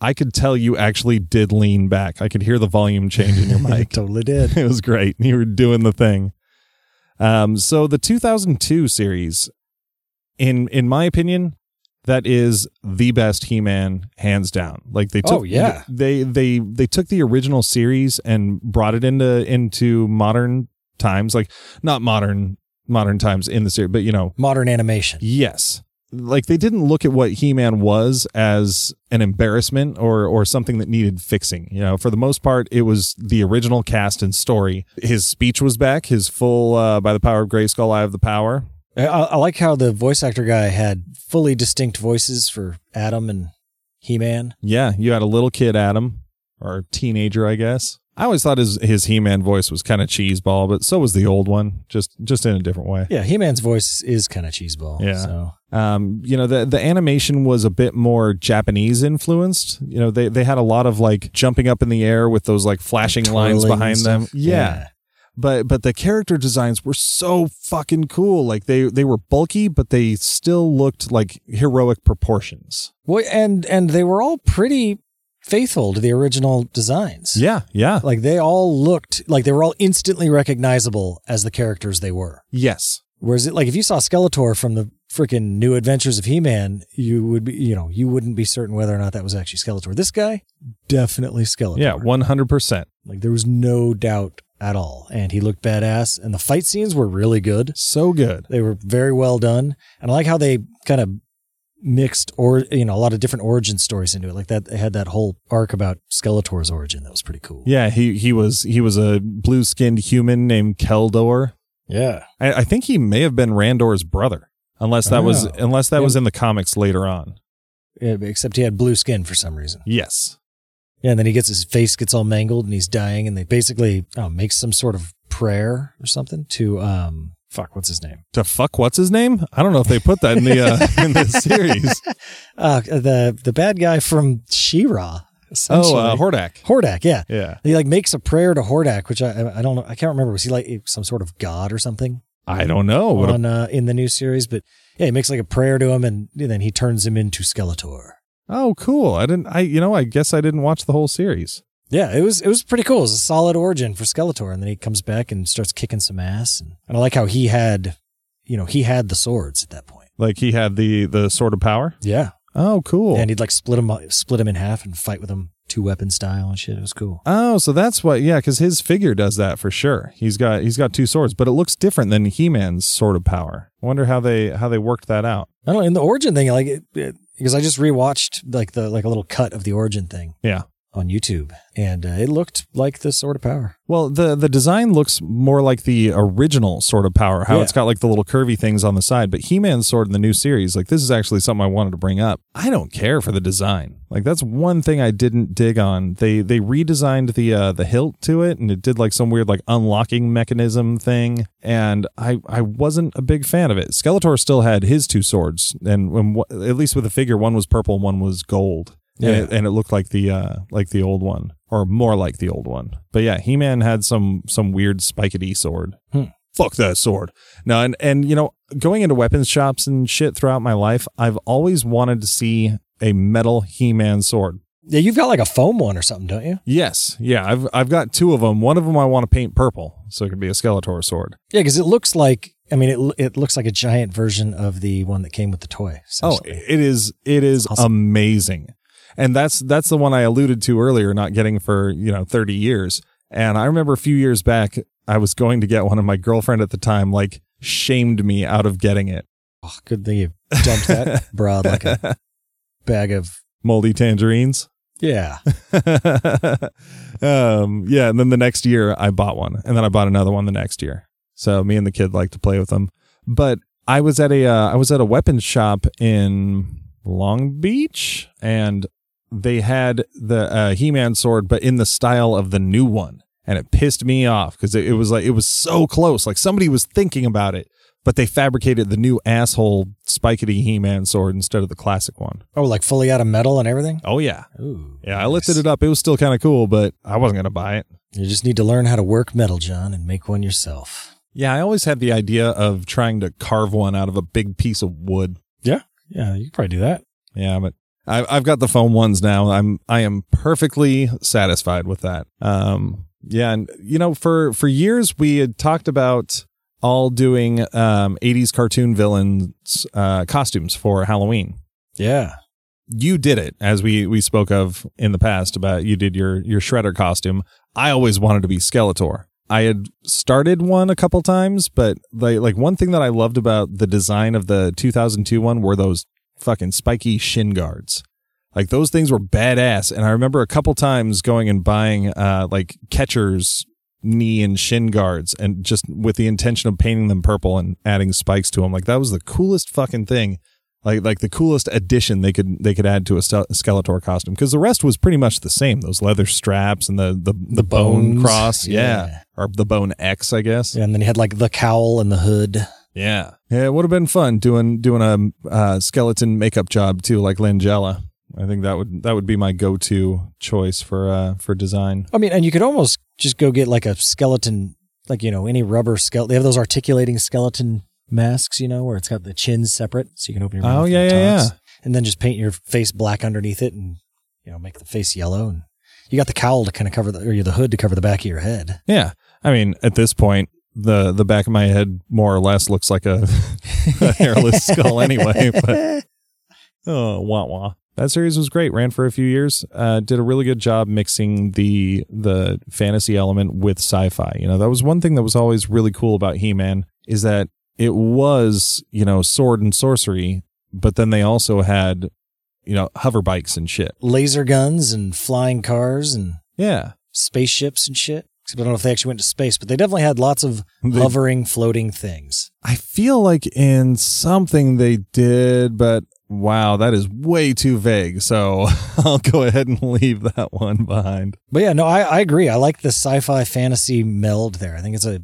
I could tell you actually did lean back. I could hear the volume change in your *laughs* mic. *laughs* totally did. it was great. You were doing the thing. Um, so the 2002 series, in in my opinion, that is the best He-Man hands down. Like they took, Oh, yeah. they they they took the original series and brought it into into modern times, like not modern modern times in the series, but you know, Modern animation. Yes. Like they didn't look at what He-Man was as an embarrassment or or something that needed fixing. You know, for the most part, it was the original cast and story. His speech was back. His full uh, by the power of Grayskull, I have the power. I, I like how the voice actor guy had fully distinct voices for Adam and He Man. Yeah, you had a little kid Adam or teenager, I guess. I always thought his his He-Man voice was kind of cheeseball, but so was the old one, just just in a different way. Yeah, He Man's voice is kind of cheeseball. Yeah. So um, you know, the the animation was a bit more Japanese influenced. You know, they they had a lot of like jumping up in the air with those like flashing lines behind them. stuff. Yeah. But but the character designs were so fucking cool. Like they they were bulky, but they still looked like heroic proportions. Well, and and they were all pretty faithful to the original designs. Yeah, yeah. Like they all looked like they were all instantly recognizable as the characters they were. Yes. Whereas it like if you saw Skeletor from the freaking New Adventures of He-Man, you would be you know you wouldn't be certain whether or not that was actually Skeletor. This guy, definitely Skeletor. Yeah, 100%. like there was no doubt at all. And he looked badass. And the fight scenes were really good. So good. They were very well done. And I like how they kind of mixed or you know a lot of different origin stories into it like that they had that whole arc about skeletor's origin that was pretty cool Yeah, he he was he was a blue skinned human named Keldor. yeah I, I think he may have been Randor's brother, unless that was Oh. unless that Yeah. was in the comics later on. Yeah, except he had blue skin for some reason Yes. Yeah and then he gets his face gets all mangled and he's dying and they basically oh, make some sort of prayer or something to um fuck what's his name To fuck what's his name? I don't know if they put that in the uh, *laughs* in the series. *laughs* uh the the bad guy from She-Ra Oh, uh, Hordak. Hordak yeah Yeah. he like makes a prayer to Hordak which I I don't know I can't remember was he like some sort of god or something I don't know. On uh, in the new series, but yeah, he makes like a prayer to him, and then he turns him into Skeletor. Oh, cool. I didn't. I you know. I guess I didn't watch the whole series. Yeah, it was it was pretty cool. It was a solid origin for Skeletor, and then he comes back and starts kicking some ass. And, and I like how he had, you know, he had the swords at that point. Like he had the the sword of power. Yeah, Oh, cool. and he'd like split him split him in half and fight with him two weapon style and shit. It was cool. Oh, so that's what. Yeah, because his figure does that for sure. He's got he's got two swords, but it looks different than He Man's sword of power. I wonder how they how they worked that out. I don't know in the origin thing, like it, it, because I just rewatched like the like a little cut of the origin thing Yeah. On YouTube, and uh, it looked like the Sword of Power. Well, the the design looks more like the original sword of power. How Yeah. it's got like the little curvy things on the side. But He Man's sword in the new series, like this is actually something I wanted to bring up. I don't care for the design. Like that's one thing I didn't dig on. They they redesigned the uh, the hilt to it, and it did like some weird like unlocking mechanism thing. And I I wasn't a big fan of it. Skeletor still had his two swords, and when at least with the figure, one was purple, one was gold. Yeah. And, it, and it looked like the uh like the old one or more like the old one. But yeah, He-Man had some some weird spikety sword. Hmm. Fuck that sword. No, and and you know, going into weapons shops and shit throughout my life, I've always wanted to see a metal He-Man sword. Yeah, you've got like a foam one or something, don't you? Yes, yeah, I've I've got two of them. One of them I want to paint purple, so it could be a Skeletor sword. Yeah, because it looks like I mean it it looks like a giant version of the one that came with the toy. Oh, it is it is Awesome. amazing. And that's that's the one I alluded to earlier not getting for, you know, 30 years. And I remember a few years back I was going to get one and my girlfriend at the time like shamed me out of getting it. Oh, good thing you dumped that *laughs* broad like a bag of Moldy tangerines. yeah. *laughs* um yeah, and then the next year I bought one and then I bought another one the next year. So me and the kid like to play with them. But I was at a uh, I was at a weapons shop in Long Beach and they had the uh, He-Man sword but in the style of the new one and it pissed me off cuz it, it was like it was so close like somebody was thinking about it but they fabricated the new asshole spikety He-Man sword instead of the classic one. Oh, like fully out of metal and everything. Oh yeah. Ooh, Yeah, I lifted it up. It was still kind of cool, but I wasn't going to buy it. You just need to learn how to work metal, John, and make one yourself. Yeah, I always had the idea of trying to carve one out of a big piece of wood. Yeah, yeah, you could probably do that. Yeah, but I, I've got the foam ones now. I'm I am perfectly satisfied with that. Um, yeah, and you know, for for years we had talked about all doing um 80s cartoon villains uh costumes for Halloween. Yeah, You did it, as we we spoke of in the past about you did your your shredder costume. I always wanted to be Skeletor. I had started one a couple times, but like like one thing that I loved about the design of the 2002 one were those fucking spiky shin guards. Like those things were badass, and I remember a couple times going and buying uh like catchers knee and shin guards and just with the intention of painting them purple and adding spikes to them. Like that was the coolest fucking thing like like the coolest addition they could they could add to a Skeletor costume because the rest was pretty much the same. Those leather straps and the the, the, bone cross, yeah. Yeah. or the bone X, I guess. and then he had like the cowl and the hood. Yeah, yeah. It would have been fun doing doing a uh, skeleton makeup job too, like Langella. I think that would that would be my go to choice for uh for design. I mean, and you could almost just go get like a skeleton, like you know, any rubber skeleton. They have those articulating skeleton masks, you know, where it's got the chin separate, so you can open your mouth. Oh yeah, yeah, yeah. and then just paint your face black underneath it, and you know, make the face yellow. And you got the cowl to kind of cover the, or the hood to cover the back of your head. Yeah. I mean, at this point, the the back of my head more or less looks like a, *laughs* a hairless skull anyway. *laughs* But oh, wah wah. That series was great. Ran for a few years. Uh, did a really good job mixing the the fantasy element with sci-fi. You know, that was one thing that was always really cool about He-Man is that it was you know sword and sorcery, but then they also had you know hover bikes and shit. Laser guns and flying cars and Yeah, spaceships and shit. Except I don't know if they actually went to space, but they definitely had lots of They- hovering, floating things. I feel like in something they did, but wow, that is way too vague. So *laughs* I'll go ahead and leave that one behind. But yeah, no, I, I agree. I like the sci-fi fantasy meld there. I think it's a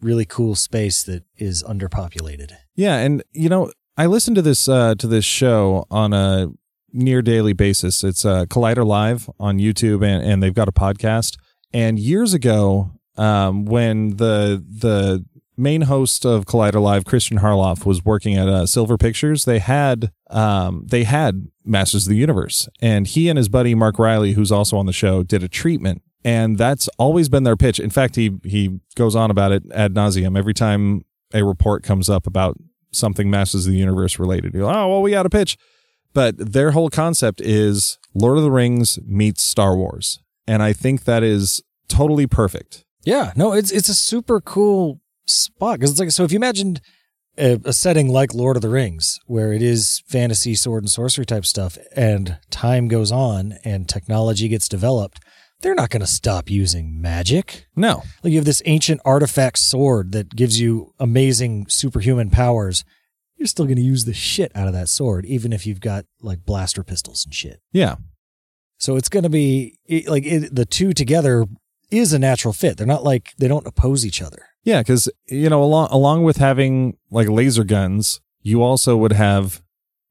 really cool space that is underpopulated. Yeah, and you know, I listen to this uh, to this show on a near daily basis. It's uh, Collider Live on YouTube, and, and they've got a podcast. And years ago, um, when the the main host of Collider Live, Christian Harloff, was working at uh, Silver Pictures, they had um, they had Masters of the Universe, and he and his buddy Mark Riley, who's also on the show, did a treatment. And that's always been their pitch. In fact, he he goes on about it ad nauseum every time a report comes up about something Masters of the Universe related. Like, oh, well, we got a pitch. But their whole concept is Lord of the Rings meets Star Wars. And I think that is totally perfect. Yeah, no, it's it's a super cool spot because it's like so. If you imagined a, a setting like Lord of the Rings, where it is fantasy, sword and sorcery type stuff, and time goes on and technology gets developed, they're not going to stop using magic. No. Like you have this ancient artifact sword that gives you amazing superhuman powers. You're still going to use the shit out of that sword, even if you've got like blaster pistols and shit. Yeah. So it's going to be it, like it, the two together is a natural fit. They're not like they don't oppose each other. Yeah. Cause, you know, along, along with having like laser guns, you also would have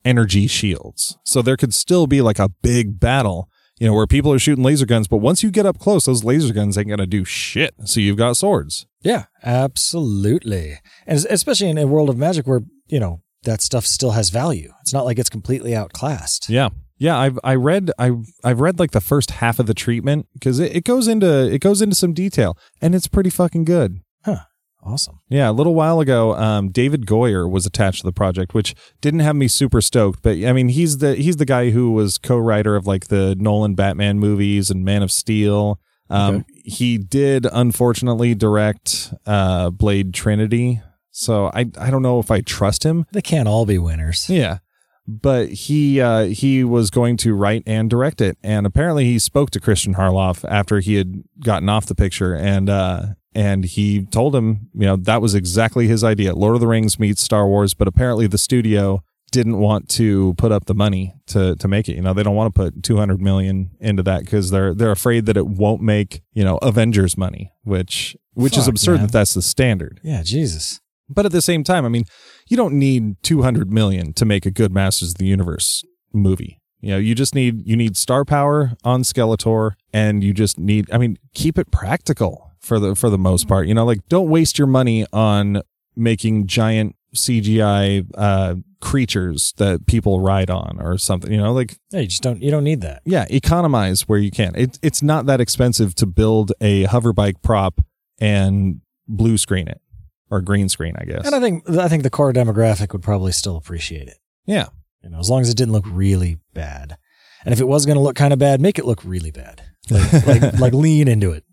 energy shields. So there could still be like a big battle, you know, where people are shooting laser guns. But once you get up close, those laser guns ain't going to do shit. So you've got swords. Yeah, absolutely. And especially in a world of magic where, you know, that stuff still has value. It's not like it's completely outclassed. Yeah. Yeah, I've I read I've I've read like the first half of the treatment because it, it goes into it goes into some detail and it's pretty fucking good. Huh. Awesome. Yeah, a little while ago, um, David Goyer was attached to the project, which didn't have me super stoked. But I mean, he's the he's the guy who was co-writer of like the Nolan Batman movies and Man of Steel. Um, He did unfortunately direct uh, Blade Trinity, so I I don't know if I trust him. They can't all be winners. Yeah. But he uh, he was going to write and direct it, and apparently he spoke to Christian Harloff after he had gotten off the picture, and uh, and he told him, you know, that was exactly his idea. Lord of the Rings meets Star Wars, but apparently the studio didn't want to put up the money to to make it. You know, they don't want to put 200 million into that because they're they're afraid that it won't make you know Avengers money, which which is absurd man. that that's the standard. Yeah, Jesus. But at the same time, I mean, you don't need 200 million to make a good Masters of the Universe movie. You know, you just need you need star power on Skeletor and you just need I mean, keep it practical for the for the most part. You know, like don't waste your money on making giant CGI uh creatures that people ride on or something, you know, like Yeah, you just don't you don't need that. yeah, economize where you can. It, it's not that expensive to build a hover bike prop and blue screen it or green screen, I guess. And I think I think the core demographic would probably still appreciate it. yeah. You know, as long as it didn't look really bad. And if it was going to look kind of bad, make it look really bad. Like *laughs* like, like lean into it.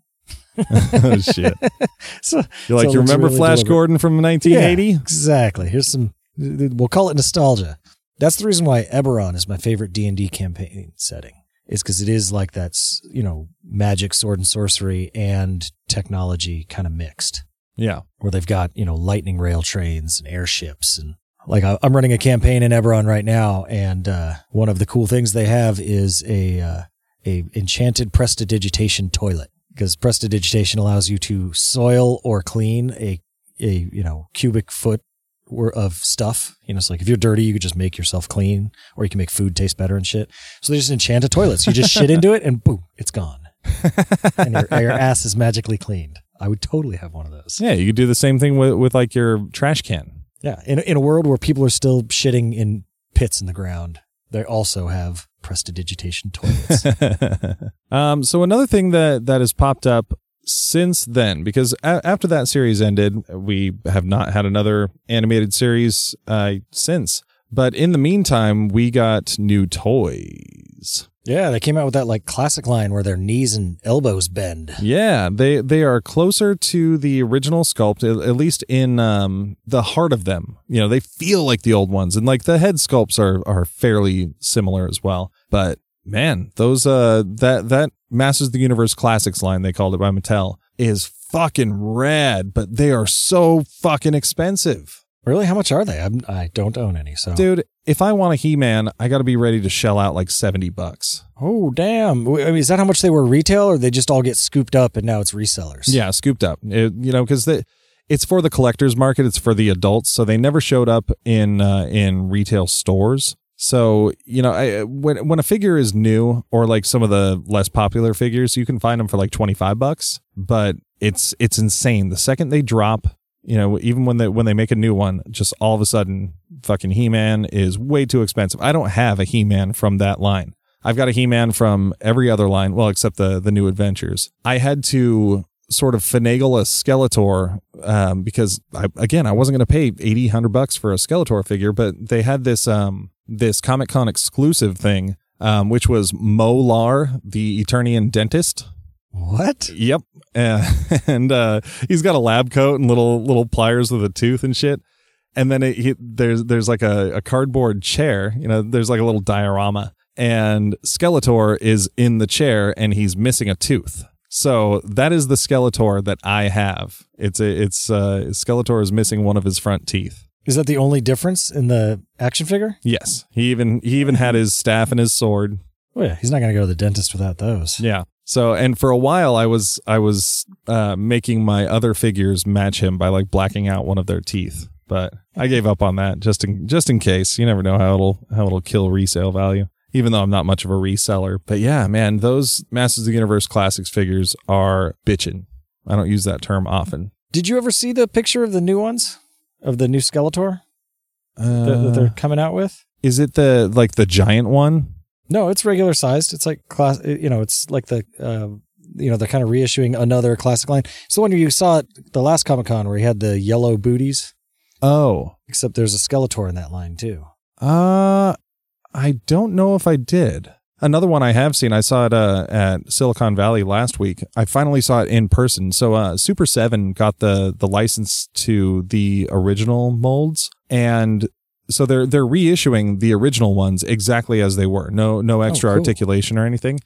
*laughs* oh shit! *laughs* So You're like, so you remember really Flash deliberate. Gordon from 1980? Yeah, exactly. Here's some. We'll call it nostalgia. That's the reason why Eberron is my favorite D and D campaign setting. Is because it is like that's you know magic, sword and sorcery, and technology kind of mixed. Yeah. Where they've got you know lightning rail trains and airships and like I- I'm running a campaign in Eberron right now, and uh, one of the cool things they have is a uh, a enchanted prestidigitation toilet because prestidigitation allows you to soil or clean a a you know cubic foot of stuff. You know, it's like if you're dirty, you could just make yourself clean, or you can make food taste better and shit. So they just enchant a toilet. So you just shit into it, and boom, it's gone, and your, your ass is magically cleaned. I would totally have one of those. Yeah. You could do the same thing with, with like your trash can. Yeah, in in a world where people are still shitting in pits in the ground, they also have prestidigitation toilets. *laughs* um, so another thing that that has popped up since then, because a- after that series ended, we have not had another animated series uh, since. But in the meantime, we got new toys. Yeah, they came out with that like classic line where their knees and elbows bend. Yeah, they they are closer to the original sculpt, at least in um, the heart of them. You know, they feel like the old ones, and like the head sculpts are are fairly similar as well. But man, those uh that that Masters of the Universe Classics line they called it by Mattel is fucking rad, but they are so fucking expensive. Really? How much are they? I'm, I don't own any. So, Dude, if I want a He-Man, I got to be ready to shell out like 70 bucks. oh damn! I mean, is that how much they were retail, or they just all get scooped up and now it's resellers? Yeah, scooped up. It- you know, because it's for the collectors market. It's for the adults, so they never showed up in uh, in retail stores. So you know, I, when when a figure is new or like some of the less popular figures, you can find them for like twenty five bucks. But it's it's insane. The second they drop, you know, even when they when they make a new one, just all of a sudden, fucking He Man is way too expensive. I don't have a He Man from that line. I've got a He-Man from every other line, well, except the the new adventures. I had to sort of finagle a Skeletor um, because I, again, I wasn't going to pay 80, 100 bucks for a Skeletor figure, but they had this um this Comic Con exclusive thing, um, which was Molar, the Eternian dentist. What? Yep, uh, *laughs* and uh, he's got a lab coat and little little pliers with a tooth and shit. And then it, he, there's there's like a, a cardboard chair. You know, there's like a little diorama, and Skeletor is in the chair and he's missing a tooth. So that is the Skeletor that I have. It's a it's uh, Skeletor is missing one of his front teeth. Is that the only difference in the action figure? Yes, he even he even had his staff and his sword. Oh yeah, he's not going to go to the dentist without those. Yeah. So and for a while I was I was uh, making my other figures match him by like blacking out one of their teeth, but I gave up on that just in just in case. You never know how it'll how it'll kill resale value. Even though I'm not much of a reseller, but yeah, man, those Masters of the Universe Classics figures are bitchin'. I don't use that term often. Did you ever see the picture of the new ones of the new Skeletor that, that Uh, they're coming out with? is it the like the giant one? No, it's regular sized. It's like class. You know, it's like the uh, you know they're kind of reissuing another classic line. It's the one you saw at the last Comic Con where he had the yellow booties. Oh, Except there's a Skeletor in that line too. Uh, I don't know if I did. Another one I have seen, I saw it uh, at Silicon Valley last week. I finally saw it in person. So, uh, Super Seven got the the license to the original molds, and so they're they're reissuing the original ones exactly as they were. No no oh, extra cool. articulation or anything.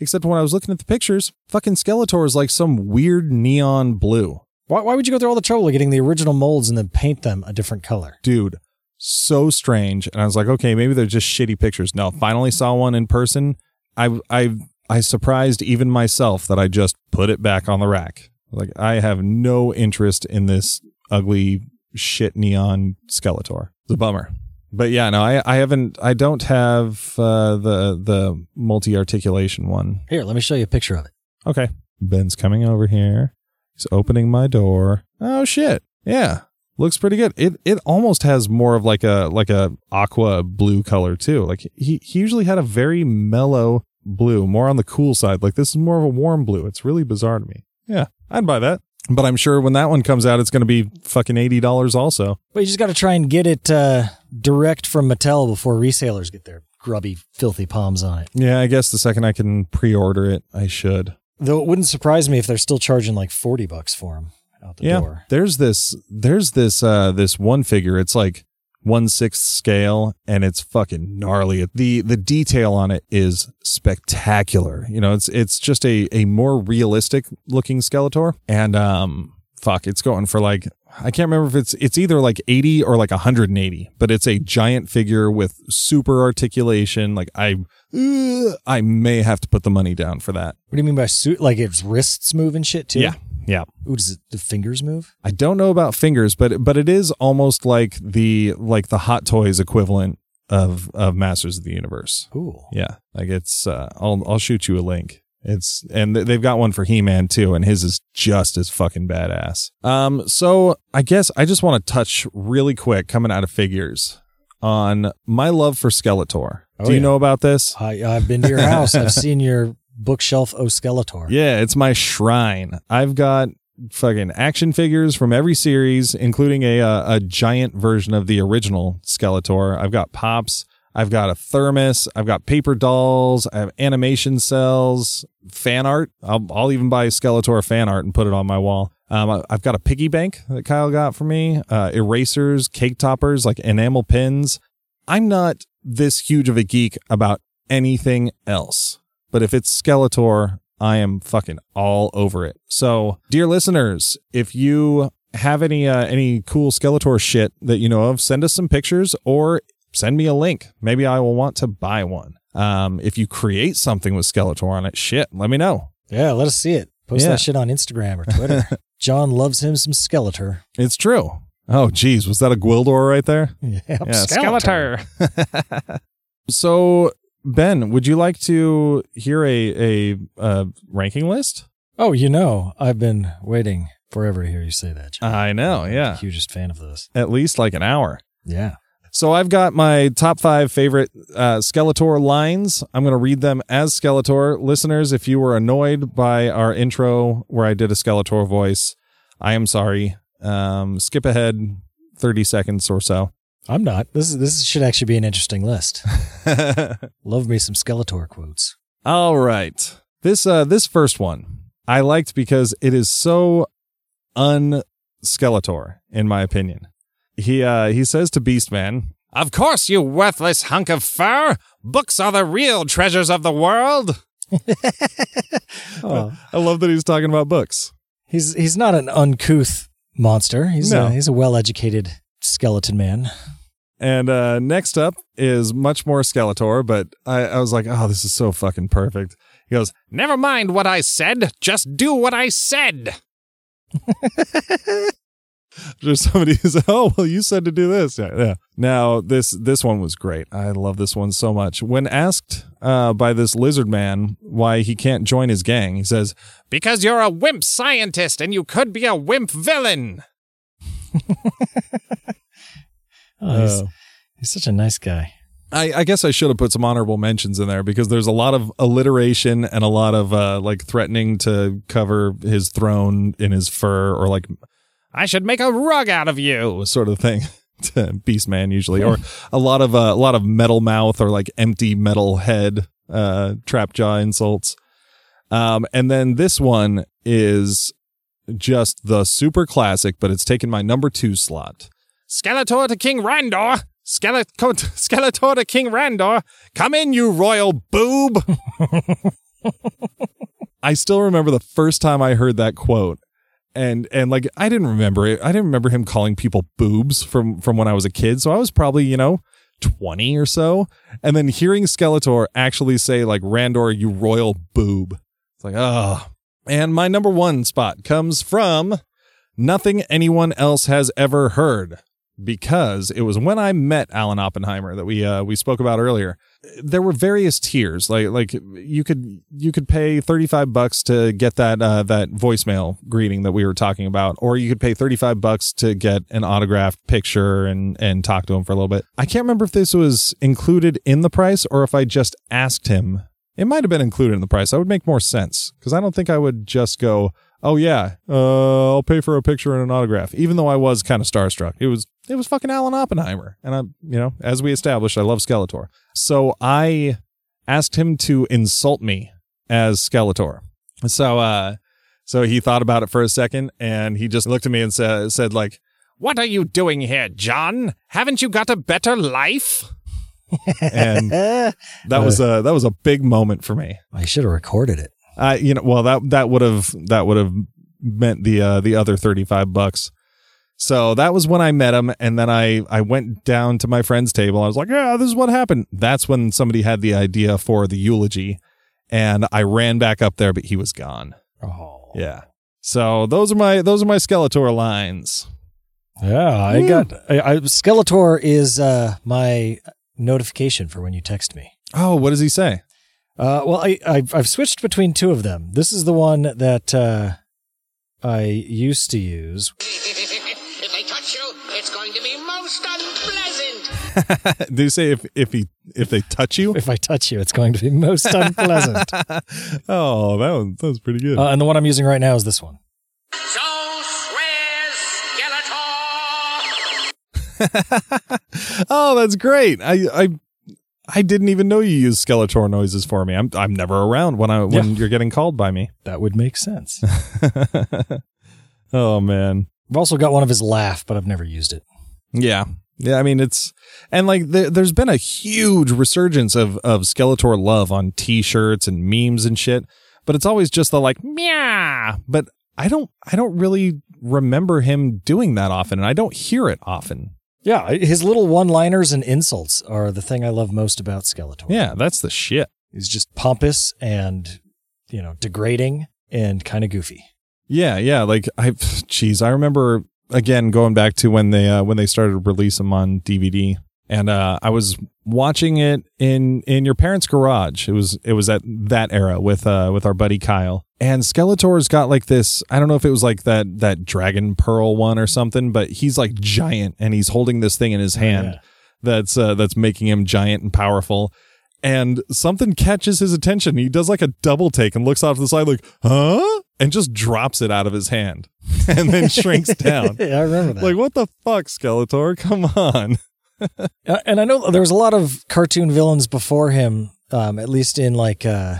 Except when I was looking at the pictures, fucking Skeletor is like some weird neon blue. Why, why would you go through all the trouble of getting the original molds and then paint them a different color? dude, so strange. And I was like, okay, maybe they're just shitty pictures. No, finally saw one in person. I I I surprised even myself that I just put it back on the rack. Like I have no interest in this ugly shit neon Skeletor. It's a bummer. But yeah, no, I I haven't I don't have uh, the the multi articulation one. Here, let me show you a picture of it. Okay. Ben's coming over here. He's opening my door. Oh shit. Yeah. Looks pretty good. It it almost has more of like a like a aqua blue color too. Like he, he usually had a very mellow blue, more on the cool side. Like this is more of a warm blue. It's really bizarre to me. Yeah, I'd buy that. But I'm sure when that one comes out, it's going to be fucking eighty dollars also. But you just got to try and get it uh, direct from Mattel before resellers get their grubby, filthy palms on it. Yeah, I guess the second I can pre-order it, I should. Though it wouldn't surprise me if they're still charging like forty bucks for them out the yeah door. there's this there's this uh this one figure it's like one sixth scale and it's fucking gnarly the the detail on it is spectacular you know it's it's just a a more realistic looking skeletor and um fuck it's going for like I can't remember if it's it's either like 80 or like 180 but it's a giant figure with super articulation like I uh, I may have to put the money down for that What do you mean by suit? Like its wrists move and shit too? yeah yeah Ooh, does it, the fingers move? I don't know about fingers, but but it is almost like the like the Hot Toys equivalent of of Masters of the Universe. Ooh. Yeah, like it's. Uh, I'll I'll shoot you a link. It's and they've got one for He Man too, and his is just as fucking badass. Um, so I guess I just want to touch really quick coming out of figures on my love for Skeletor. Oh, Do you yeah. know about this? I, I've been to your house. I've *laughs* seen your bookshelf O Skeletor. Yeah, it's my shrine. I've got fucking action figures from every series, including a uh, a giant version of the original Skeletor. I've got pops. I've got a thermos. I've got paper dolls. I have animation cells, fan art. I'll, I'll even buy Skeletor fan art and put it on my wall. Um, I- I've got a piggy bank that Kyle got for me, uh, erasers, cake toppers, like enamel pins. I'm not this huge of a geek about anything else, but if it's Skeletor, I am fucking all over it. So, dear listeners, if you have any uh, any cool Skeletor shit that you know of, send us some pictures or send me a link. Maybe I will want to buy one. Um, if you create something with Skeletor on it, shit, let me know. Yeah, let us see it. Post Yeah. that shit on Instagram or Twitter. *laughs* John loves him some Skeletor. It's true. Oh, geez, was that a Gwildor right there? *laughs* Yeah, Yeah, Skeletor. *laughs* So, Ben, would you like to hear a a uh, ranking list? Oh, you know, I've been waiting forever to hear you say that. John. I know, I'm yeah. hugest fan of those. At least like an hour. Yeah. So I've got my top five favorite uh, Skeletor lines. I'm going to read them as Skeletor. Listeners, if you were annoyed by our intro where I did a Skeletor voice, I am sorry. Um, skip ahead 30 seconds or so. I'm not. This is this should actually be an interesting list. *laughs* Love me some Skeletor quotes. All right. This uh this first one I liked because it is so un Skeletor in my opinion. He uh he says to Beastman, Of course, you worthless hunk of fur. Books are the real treasures of the world. *laughs* Oh, I love that he's talking about books. he's he's not an uncouth monster. He's No. a, he's a well-educated skeleton man. And uh, next up is much more Skeletor, but I, I was like, oh, this is so fucking perfect. He goes, Never mind what I said. Just do what I said. *laughs* there's somebody who's, oh, well, you said to do this. Yeah, yeah. Now, this this one was great. I love this one so much. When asked uh, by this lizard man why he can't join his gang, he says, Because you're a wimp scientist and you could be a wimp villain. *laughs* Oh, he's, uh, he's such a nice guy. I, I guess I should have put some honorable mentions in there because there's a lot of alliteration and a lot of uh, like threatening to cover his throne in his fur or like I should make a rug out of you. sort of thing *laughs* Beast man usually, or a lot of uh, a lot of metal mouth or like empty metal head uh, trap jaw insults. Um, and then this one is just the super classic, but it's taken my number two slot. Skeletor to King Randor. Skeletor, *laughs* Skeletor to King Randor. Come in, you royal boob. *laughs* I still remember the first time I heard that quote. And and like I didn't remember it. I didn't remember him calling people boobs from from when I was a kid. So I was probably, you know, 20 or so. And then hearing Skeletor actually say like Randor, you royal boob. It's like, oh. And my number one spot comes from nothing anyone else has ever heard. Because it was when I met Alan Oppenheimer that we uh, we spoke about earlier there were various tiers like like you could you could pay 35 bucks to get that uh, that voicemail greeting that we were talking about or you could pay 35 bucks to get an autographed picture and and talk to him for a little bit i can't remember if this was included in the price or if i just asked him it might have been included in the price that would make more sense because i don't think i would just go oh yeah uh, i'll pay for a picture and an autograph even though i was kind of starstruck it was it was fucking alan oppenheimer and i you know as we established i love skeletor so I asked him to insult me as Skeletor. So uh so he thought about it for a second and he just looked at me and said said like What are you doing here, John? Haven't you got a better life? And that was a that was a big moment for me. I should have recorded it. I you know well that that would have that would have meant the uh the other 35 bucks. So that was when I met him and then I I went down to my friend's table. I was like, "Yeah, this is what happened." That's when somebody had the idea for the eulogy and I ran back up there but he was gone. Oh, Yeah. So those are my those are my Skeletor lines. yeah. I got I, I, Skeletor is uh, my notification for when you text me. Oh, what does he say? Uh, well, I, I've, I've switched between two of them. This is the one that uh, I used to use. *laughs* if I touch you, it's going to be most unpleasant. *laughs* Did he say if if he if they touch you? If I touch you, it's going to be most unpleasant. *laughs* oh, that one, that was pretty good. Uh, and the one I'm using right now is this one. *laughs* oh, that's great. I I I didn't even know you used Skeletor noises for me. I'm I'm never around when I when Yeah. you're getting called by me. *laughs* That would make sense. *laughs* oh man. I've also got one of his laugh, but I've never used it. Yeah. Yeah, I mean it's and like there, there's been a huge resurgence of of Skeletor love on t-shirts and memes and shit, but it's always just the like meow. But I don't I don't really remember him doing that often and I don't hear it often. Yeah, his little one-liners and insults are the thing I love most about Skeletor. Yeah, that's the shit. He's just pompous and, you know, degrading and kind of goofy. Yeah, yeah. Like I, *sighs* geez, I remember again going back to when they uh, when they started to release them on DVD, and uh, I was watching it in in your parents' garage. It was it was at that era with uh with our buddy Kyle. And Skeletor's got like this. I don't know if it was like that that dragon pearl one or something, but he's like giant, and he's holding this thing in his hand yeah. that's uh, that's making him giant and powerful. And something catches his attention. He does like a double take and looks off to the side, like, huh? And just drops it out of his hand *laughs* and then shrinks down. *laughs* yeah, I remember that. Like, what the fuck, Skeletor? Come on. Uh, and I know there was a lot of cartoon villains before him, um, at least in like uh,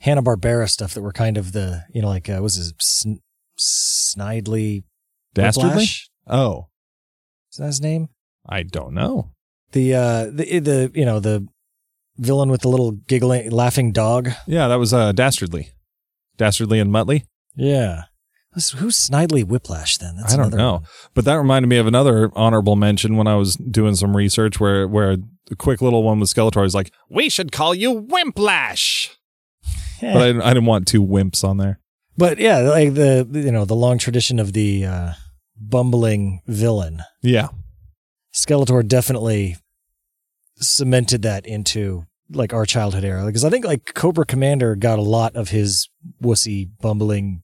Hanna Barbera stuff that were kind of the you know like uh, was his Sn- Snidely Dastardly? Whiplash? Oh, Is that his name? I don't know. The uh the the you know the villain with the little giggling laughing dog. Yeah, that was uh, Dastardly. Dastardly and Muttley? Yeah. Who's, who's Snidely Whiplash then? I don't know. one. But that reminded me of another honorable mention when I was doing some research where, where the quick little one with Skeletor is like, We should call you Wimplash. but I, I didn't want two wimps on there. But yeah, like the you know the long tradition of the uh, bumbling villain. Yeah. Skeletor definitely cemented that into like our childhood era because I think like Cobra Commander got a lot of his wussy, bumbling,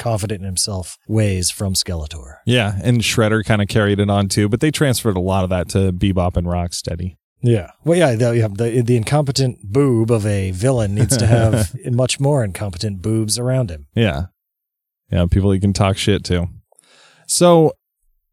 overconfident in himself ways from Skeletor. Yeah, and Shredder kind of carried it on too, but they transferred a lot of that to Bebop and Rocksteady. Yeah. Well, yeah, the, yeah, the the incompetent boob of a villain needs to have much more incompetent boobs around him. Yeah. Yeah, people you can talk shit to. So,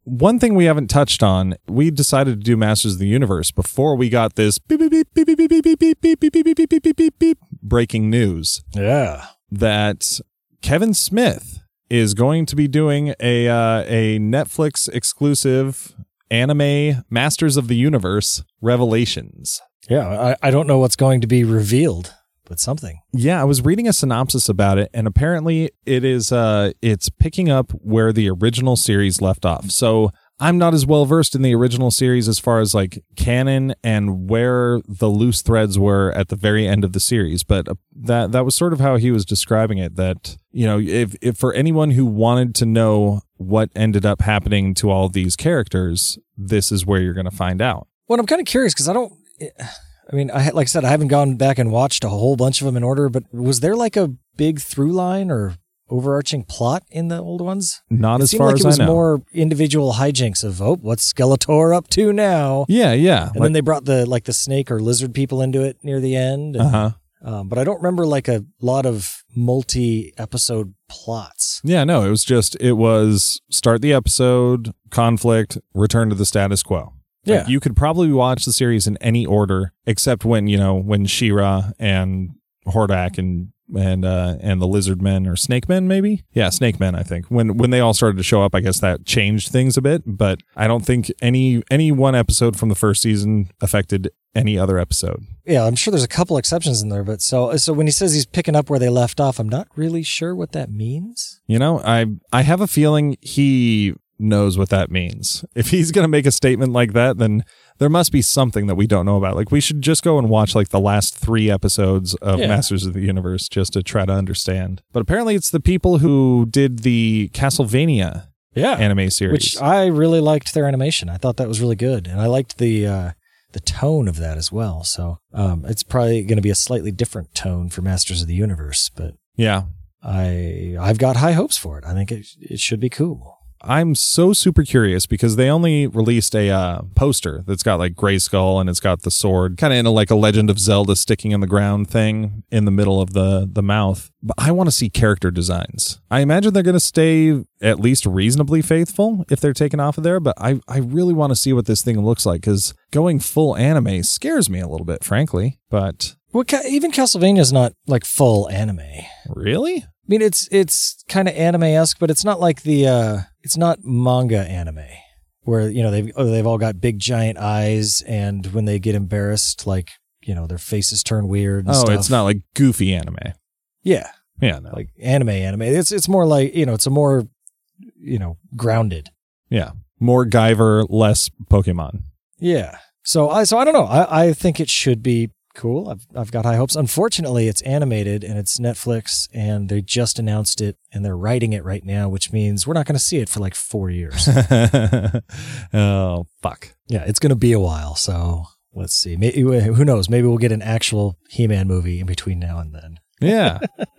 one thing we haven't touched on, we decided to do Masters of the Universe before we got this beep beep beep beep beep beep beep beep beep beep beep beep beep beep beep beep beep breaking news Yeah. that Kevin Smith is going to be doing a uh, a Netflix exclusive anime Masters of the Universe Revelations. Yeah. I, I don't know what's going to be revealed, but something. Yeah, I was reading a synopsis about it, and apparently it is uh it's picking up where the original series left off. So I'm not as well versed in the original series as far as like canon and where the loose threads were at the very end of the series, but uh, that that was sort of how he was describing it. That you know, if if for anyone who wanted to know what ended up happening to all these characters, this is where you're going to find out. Well, I'm kind of curious because I don't. I mean, I like I said, I haven't gone back and watched a whole bunch of them in order. But was there like a big through line or overarching plot in the old ones? Not it as far like as it was I know. more individual hijinks of oh, what's Skeletor up to now? yeah, yeah. And then they brought the like the snake or lizard people into it near the end. And, uh huh. um, but I don't remember like a lot of multi-episode plots. Yeah, no, it was just it was start the episode, conflict, return to the status quo. Like, Yeah. you could probably watch the series in any order except when you know when She-Ra and Hordak and and uh and the lizard men or snake men maybe? Yeah snake men i think. When when they all started to show up i guess that changed things a bit but i don't think any any one episode from the first season affected any other episode. Yeah, I'm sure there's a couple exceptions in there, but so so when he says he's picking up where they left off, I'm not really sure what that means. You know, I I have a feeling he knows what that means. If he's going to make a statement like that, then there must be something that we don't know about. Like we should just go and watch like the last 3 episodes of Yeah. Masters of the Universe just to try to understand. But apparently it's the people who did the Castlevania Yeah, anime series. which I really liked their animation. I thought that was really good, and I liked the uh, the tone of that as well. So um, it's probably going to be a slightly different tone for Masters of the Universe, but yeah. I I've got high hopes for it. I think it it should be cool. I'm so super curious because they only released a uh, poster that's got like Grayskull and it's got the sword, kind of in a, like a Legend of Zelda sticking in the ground thing in the middle of the the mouth. But I want to see character designs. I imagine they're going to stay at least reasonably faithful if they're taken off of there. But I I really want to see what this thing looks like because going full anime scares me a little bit, frankly. But Well, even Castlevania's not like full anime. Really? I mean, it's it's kind of anime esque, but it's not like the uh, it's not manga anime where you know they've oh, they've all got big giant eyes, and when they get embarrassed, like you know their faces turn weird. And oh, stuff. it's not like goofy anime. Yeah, Yeah, no. like anime anime. It's it's more like you know it's a more you know grounded. yeah, more Guyver, less Pokemon. Yeah. So I so I don't know. I, I think it should be cool. I've I've got high hopes. Unfortunately, it's animated and it's Netflix and they just announced it and they're writing it right now, which means we're not going to see it for like 4 years. *laughs* oh fuck. yeah, it's going to be a while. So let's see. Maybe, who knows? Maybe we'll get an actual He-Man movie in between now and then. Yeah. *laughs*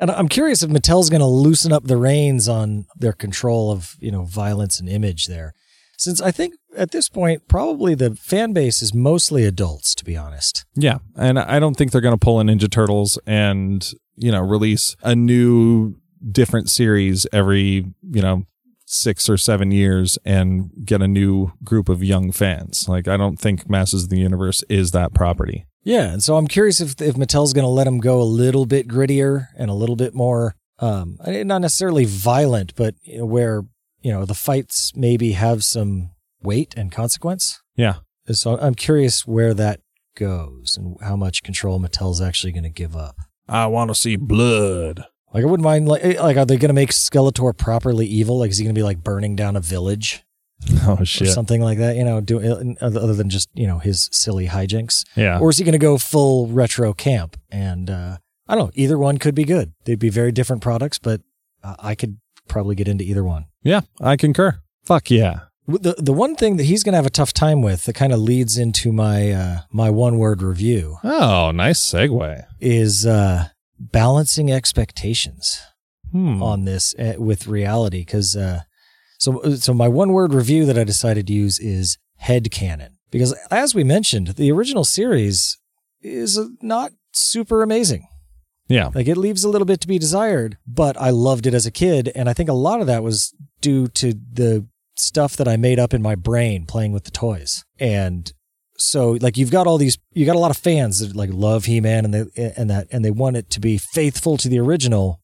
And I'm curious if Mattel's going to loosen up the reins on their control of, you know, violence and image there. Since I think at this point, probably the fan base is mostly adults, to be honest. Yeah, and I don't think they're going to pull in Ninja Turtles and you know release a new different series every you know six or seven years and get a new group of young fans. Like I don't think Masters of the Universe is that property. Yeah, and so I'm curious if if Mattel's going to let them go a little bit grittier and a little bit more, um, not necessarily violent, but you know, where you know the fights maybe have some weight and consequence. Yeah, So I'm curious where that goes and how much control Mattel's actually going to give up. I want to see blood. Like I wouldn't mind like eh, like are they going to make Skeletor properly evil? Like is he going to be like burning down a village *laughs* Oh or shit. something like that? You know, do other other than just you know his silly hijinks. Yeah. Or is he going to go full retro camp? And uh, I don't know. Either one could be good. They'd be very different products, but uh, I could probably get into either one. Yeah, I concur. Fuck yeah. The the one thing that he's going to have a tough time with that kind of leads into my uh, my one word review Oh, nice segue. is uh, balancing expectations Hmm. on this uh, with reality. Because uh, so so my one word review that I decided to use is head canon because as we mentioned, the original series is not super amazing. Yeah. Like it leaves a little bit to be desired, but I loved it as a kid. And I think a lot of that was due to the stuff that I made up in my brain playing with the toys. And so like you've got all these, you got a lot of fans that like love He-Man and they, and that, and they want it to be faithful to the original,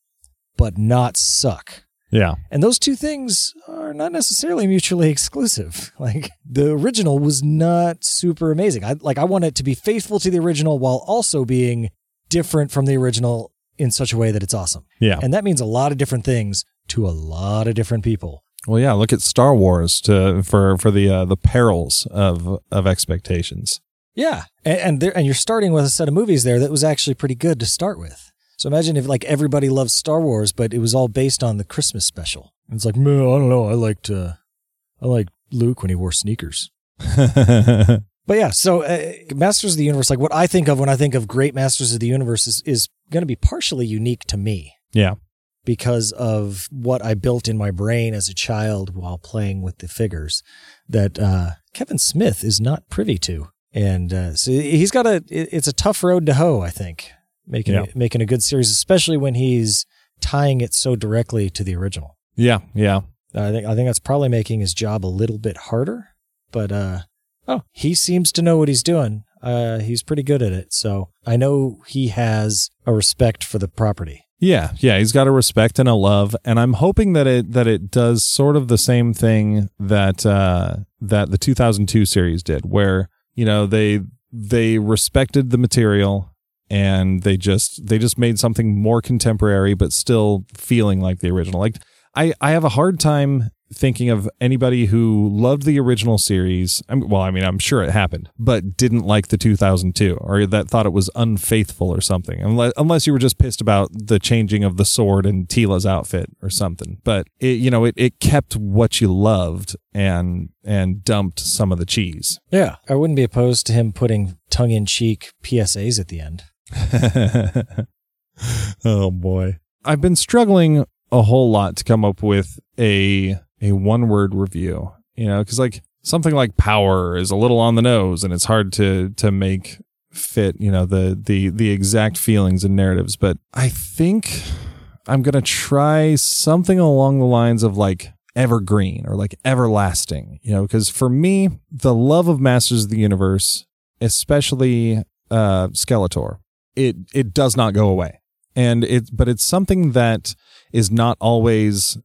but not suck. Yeah. And those two things are not necessarily mutually exclusive. *laughs* Like the original was not super amazing. I like I want it to be faithful to the original while also being different from the original in such a way that it's awesome. Yeah. And that means a lot of different things to a lot of different people. Well, yeah. Look at Star Wars to for for the uh, the perils of of expectations. Yeah. And and, there, and you're starting with a set of movies there that was actually pretty good to start with. So imagine if like everybody loves Star Wars, but it was all based on the Christmas special. And it's like, I don't know. I liked, uh, I liked Luke when he wore sneakers. *laughs* But yeah, so uh, Masters of the Universe, like what I think of when I think of great Masters of the Universe, is, is going to be partially unique to me yeah. because of what I built in my brain as a child while playing with the figures that uh, Kevin Smith is not privy to. And uh, so he's got a, it's a tough road to hoe, I think, making, Yeah. making a good series, especially when he's tying it so directly to the original. Yeah. Yeah. I think I think that's probably making his job a little bit harder, but uh oh, he seems to know what he's doing. Uh he's pretty good at it. So I know he has a respect for the property. Yeah, yeah, he's got a respect and a love, and I'm hoping that it that it does sort of the same thing that uh, that the 2002 series did, where you know they they respected the material and they just they just made something more contemporary, but still feeling like the original. Like I I have a hard time thinking of anybody who loved the original series. I mean, well, I mean, I'm sure it happened, but didn't like the 2002 or that thought it was unfaithful or something. Unless, unless you were just pissed about the changing of the sword and Teela's outfit or something. But it, you know, it, it kept what you loved and and dumped some of the cheese. Yeah. I wouldn't be opposed to him putting tongue in cheek PSAs at the end. *laughs* oh boy. I've been struggling a whole lot to come up with a a one word review. You know, because like something like power is a little on the nose, and it's hard to to make fit. You know, the the the exact feelings and narratives. But I think I'm gonna try something along the lines of like evergreen or like everlasting. You know, because for me, the love of Masters of the Universe, especially uh, Skeletor, it it does not go away and it but it's something that is not always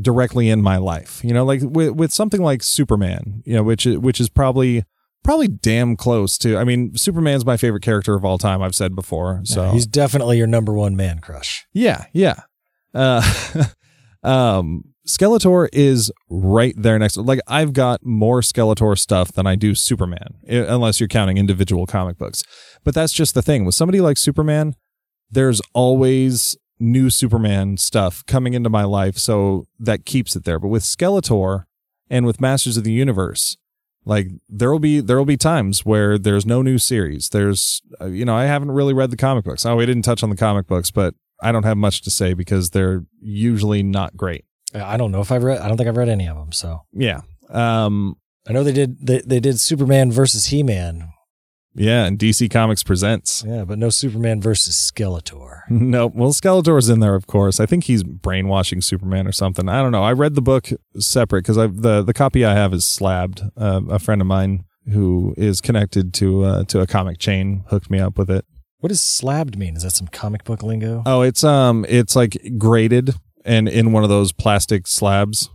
directly in my life you know like with, with something like superman you know which is- which is probably probably damn close to i mean superman's my favorite character of all time i've said before so He's definitely your number one man crush. yeah, yeah. Uh, *laughs* um, Skeletor is right there next. To, Like I've got more Skeletor stuff than I do Superman, unless you're counting individual comic books. But that's just the thing with somebody like Superman. There's always new Superman stuff coming into my life, so that keeps it there. But with Skeletor and with Masters of the Universe, like there will be there will be times where there's no new series. There's uh, you know I haven't really read the comic books. Oh, we didn't touch on the comic books, but I don't have much to say because they're usually not great. I don't know if I've read. I don't think I've read any of them. So Yeah. Um I know they did. They, they did Superman versus He Man. Yeah, and DC Comics presents. Yeah, but no Superman versus Skeletor. *laughs* No, well, Skeletor's in there, of course. I think he's brainwashing Superman or something. I don't know. I read the book separate because the the copy I have is slabbed. Uh, a friend of mine who is connected to uh, to a comic chain hooked me up with it. What does slabbed mean? Is that some comic book lingo? Oh, it's um, it's like graded and in one of those plastic slabs.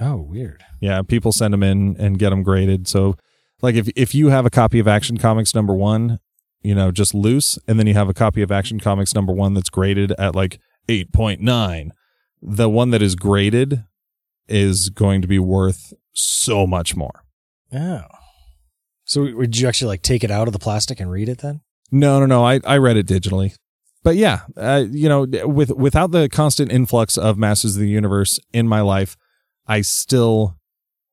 Oh, weird. Yeah, people send them in and get them graded. So, like if if you have a copy of Action Comics number one, you know, just loose, and then you have a copy of Action Comics number one that's graded at like eight point nine, the one that is graded is going to be worth so much more. Oh. So would you actually like take it out of the plastic and read it then? No, no, no. I, I read it digitally. But yeah, uh, you know, with without the constant influx of Masters of the Universe in my life, I still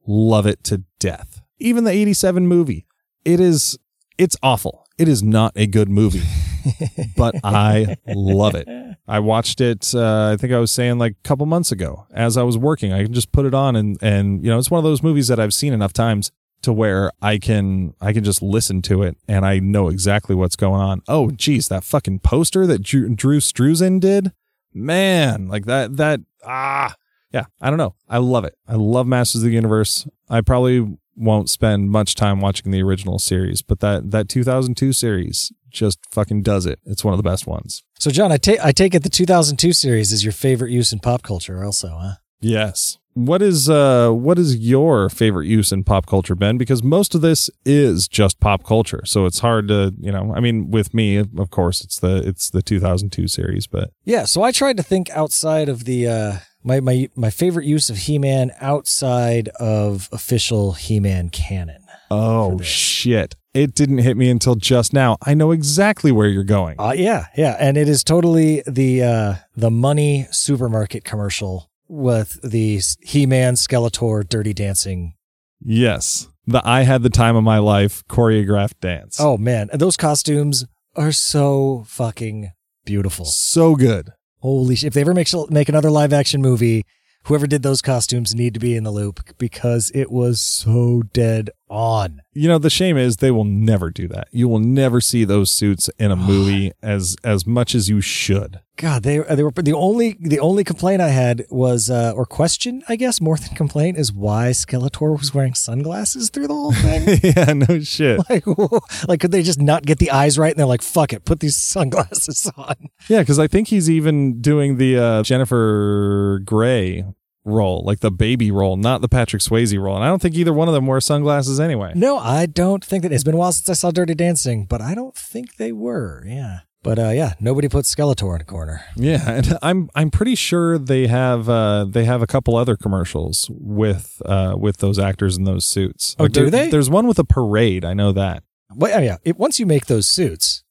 love it to death. Even the 87 movie, it is it's awful. It is not a good movie, *laughs* but I love it. I watched it uh, I think I was saying like a couple months ago as I was working. I can just put it on and and you know, it's one of those movies that I've seen enough times to where I can I can just listen to it and I know exactly what's going on. Oh, geez, that fucking poster that Drew, Drew Struzan did, man, like that that ah, yeah, I don't know. I love it. I love Masters of the Universe. I probably won't spend much time watching the original series, but that that 2002 series just fucking does it. It's one of the best ones. So, John, I take I take it the 2002 series is your favorite use in pop culture, also, huh? Yes. What is uh what is your favorite use in pop culture, Ben? Because most of this is just pop culture, so it's hard to you know. I mean, with me, of course, it's the it's the 2002 series, but Yeah. So I tried to think outside of the uh, my my my favorite use of He-Man outside of official He-Man canon. oh shit, it didn't hit me until just now. I know exactly where you're going. Uh, yeah, yeah, and it is totally the uh, the MoneySupermarket commercial with the He-Man Skeletor Dirty Dancing. Yes, the I had the time of my life choreographed dance. Oh man, and those costumes are so fucking beautiful. so good. Holy shit! If they ever make make another live action movie, whoever did those costumes need to be in the loop because it was so dead on. You know, the shame is they will never do that. You will never see those suits in a *sighs* movie as as much as you should. God, they they were the only the only complaint I had was uh, or question I guess more than complaint is why Skeletor was wearing sunglasses through the whole thing. *laughs* yeah, no shit. like, *laughs* like could they just not get the eyes right and they're like, fuck it, put these sunglasses *laughs* on. Yeah, because I think he's even doing the uh, Jennifer Grey role, like the baby role, not the Patrick Swayze role. And I don't think either one of them wear sunglasses anyway. No, I don't think that it's been a while since I saw Dirty Dancing, but I don't think they were. Yeah. But uh, yeah, nobody puts Skeletor in a corner. Yeah, *laughs* and I'm I'm pretty sure they have uh, they have a couple other commercials with uh, with those actors in those suits. Oh, do there- they? There's one with a parade. I know that. Yeah, yeah, it, once you make those suits,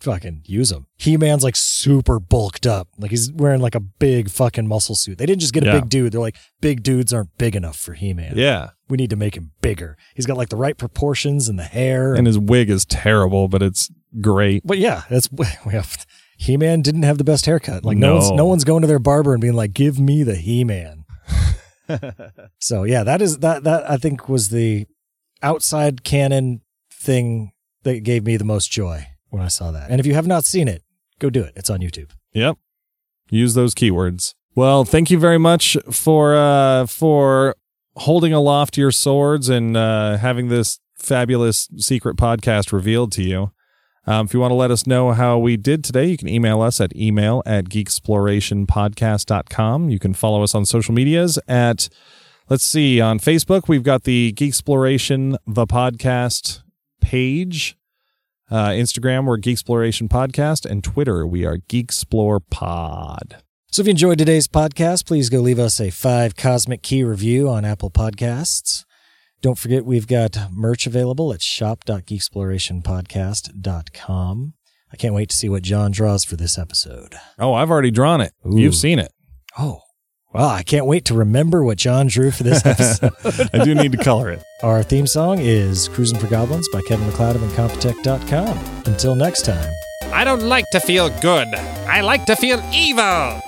fucking use him. He Man's like super bulked up, like he's wearing like a big fucking muscle suit. They didn't just get a Yeah. big dude. They're like big dudes aren't big enough for He Man. Yeah, we need to make him bigger. He's got like the right proportions and the hair. and his wig is terrible, but it's great. but yeah, that's *laughs* we have. He Man didn't have the best haircut. Like no. No. one's no one's going to their barber and being like, "Give me the He Man." *laughs* so yeah, that is that that I think was the outside canon thing that gave me the most joy when I saw that. And if you have not seen it, go do it. It's on YouTube. Yep. Use those keywords. Well, thank you very much for uh for holding aloft your swords and uh having this fabulous secret podcast revealed to you. Um, if you want to let us know how we did today, you can email us at email at geeksplorationpodcast.com. You can follow us on social medias at, let's see, on Facebook, we've got the Geeksploration, the podcast page. Uh, Instagram, we're Geeksploration Podcast, and Twitter, we are Geeksplore Pod. So if you enjoyed today's podcast, please go leave us a five cosmic key review on Apple Podcasts. Don't forget we've got merch available at shop.geeksplorationpodcast.com. I can't wait to see what John draws for this episode. Oh, I've already drawn it. Ooh. You've seen it. Oh, well, I can't wait to remember what John drew for this *laughs* episode. I do need to color it. Our theme song is Cruising for Goblins by Kevin MacLeod of Incompetech.com. Until next time. I don't like to feel good. I like to feel evil.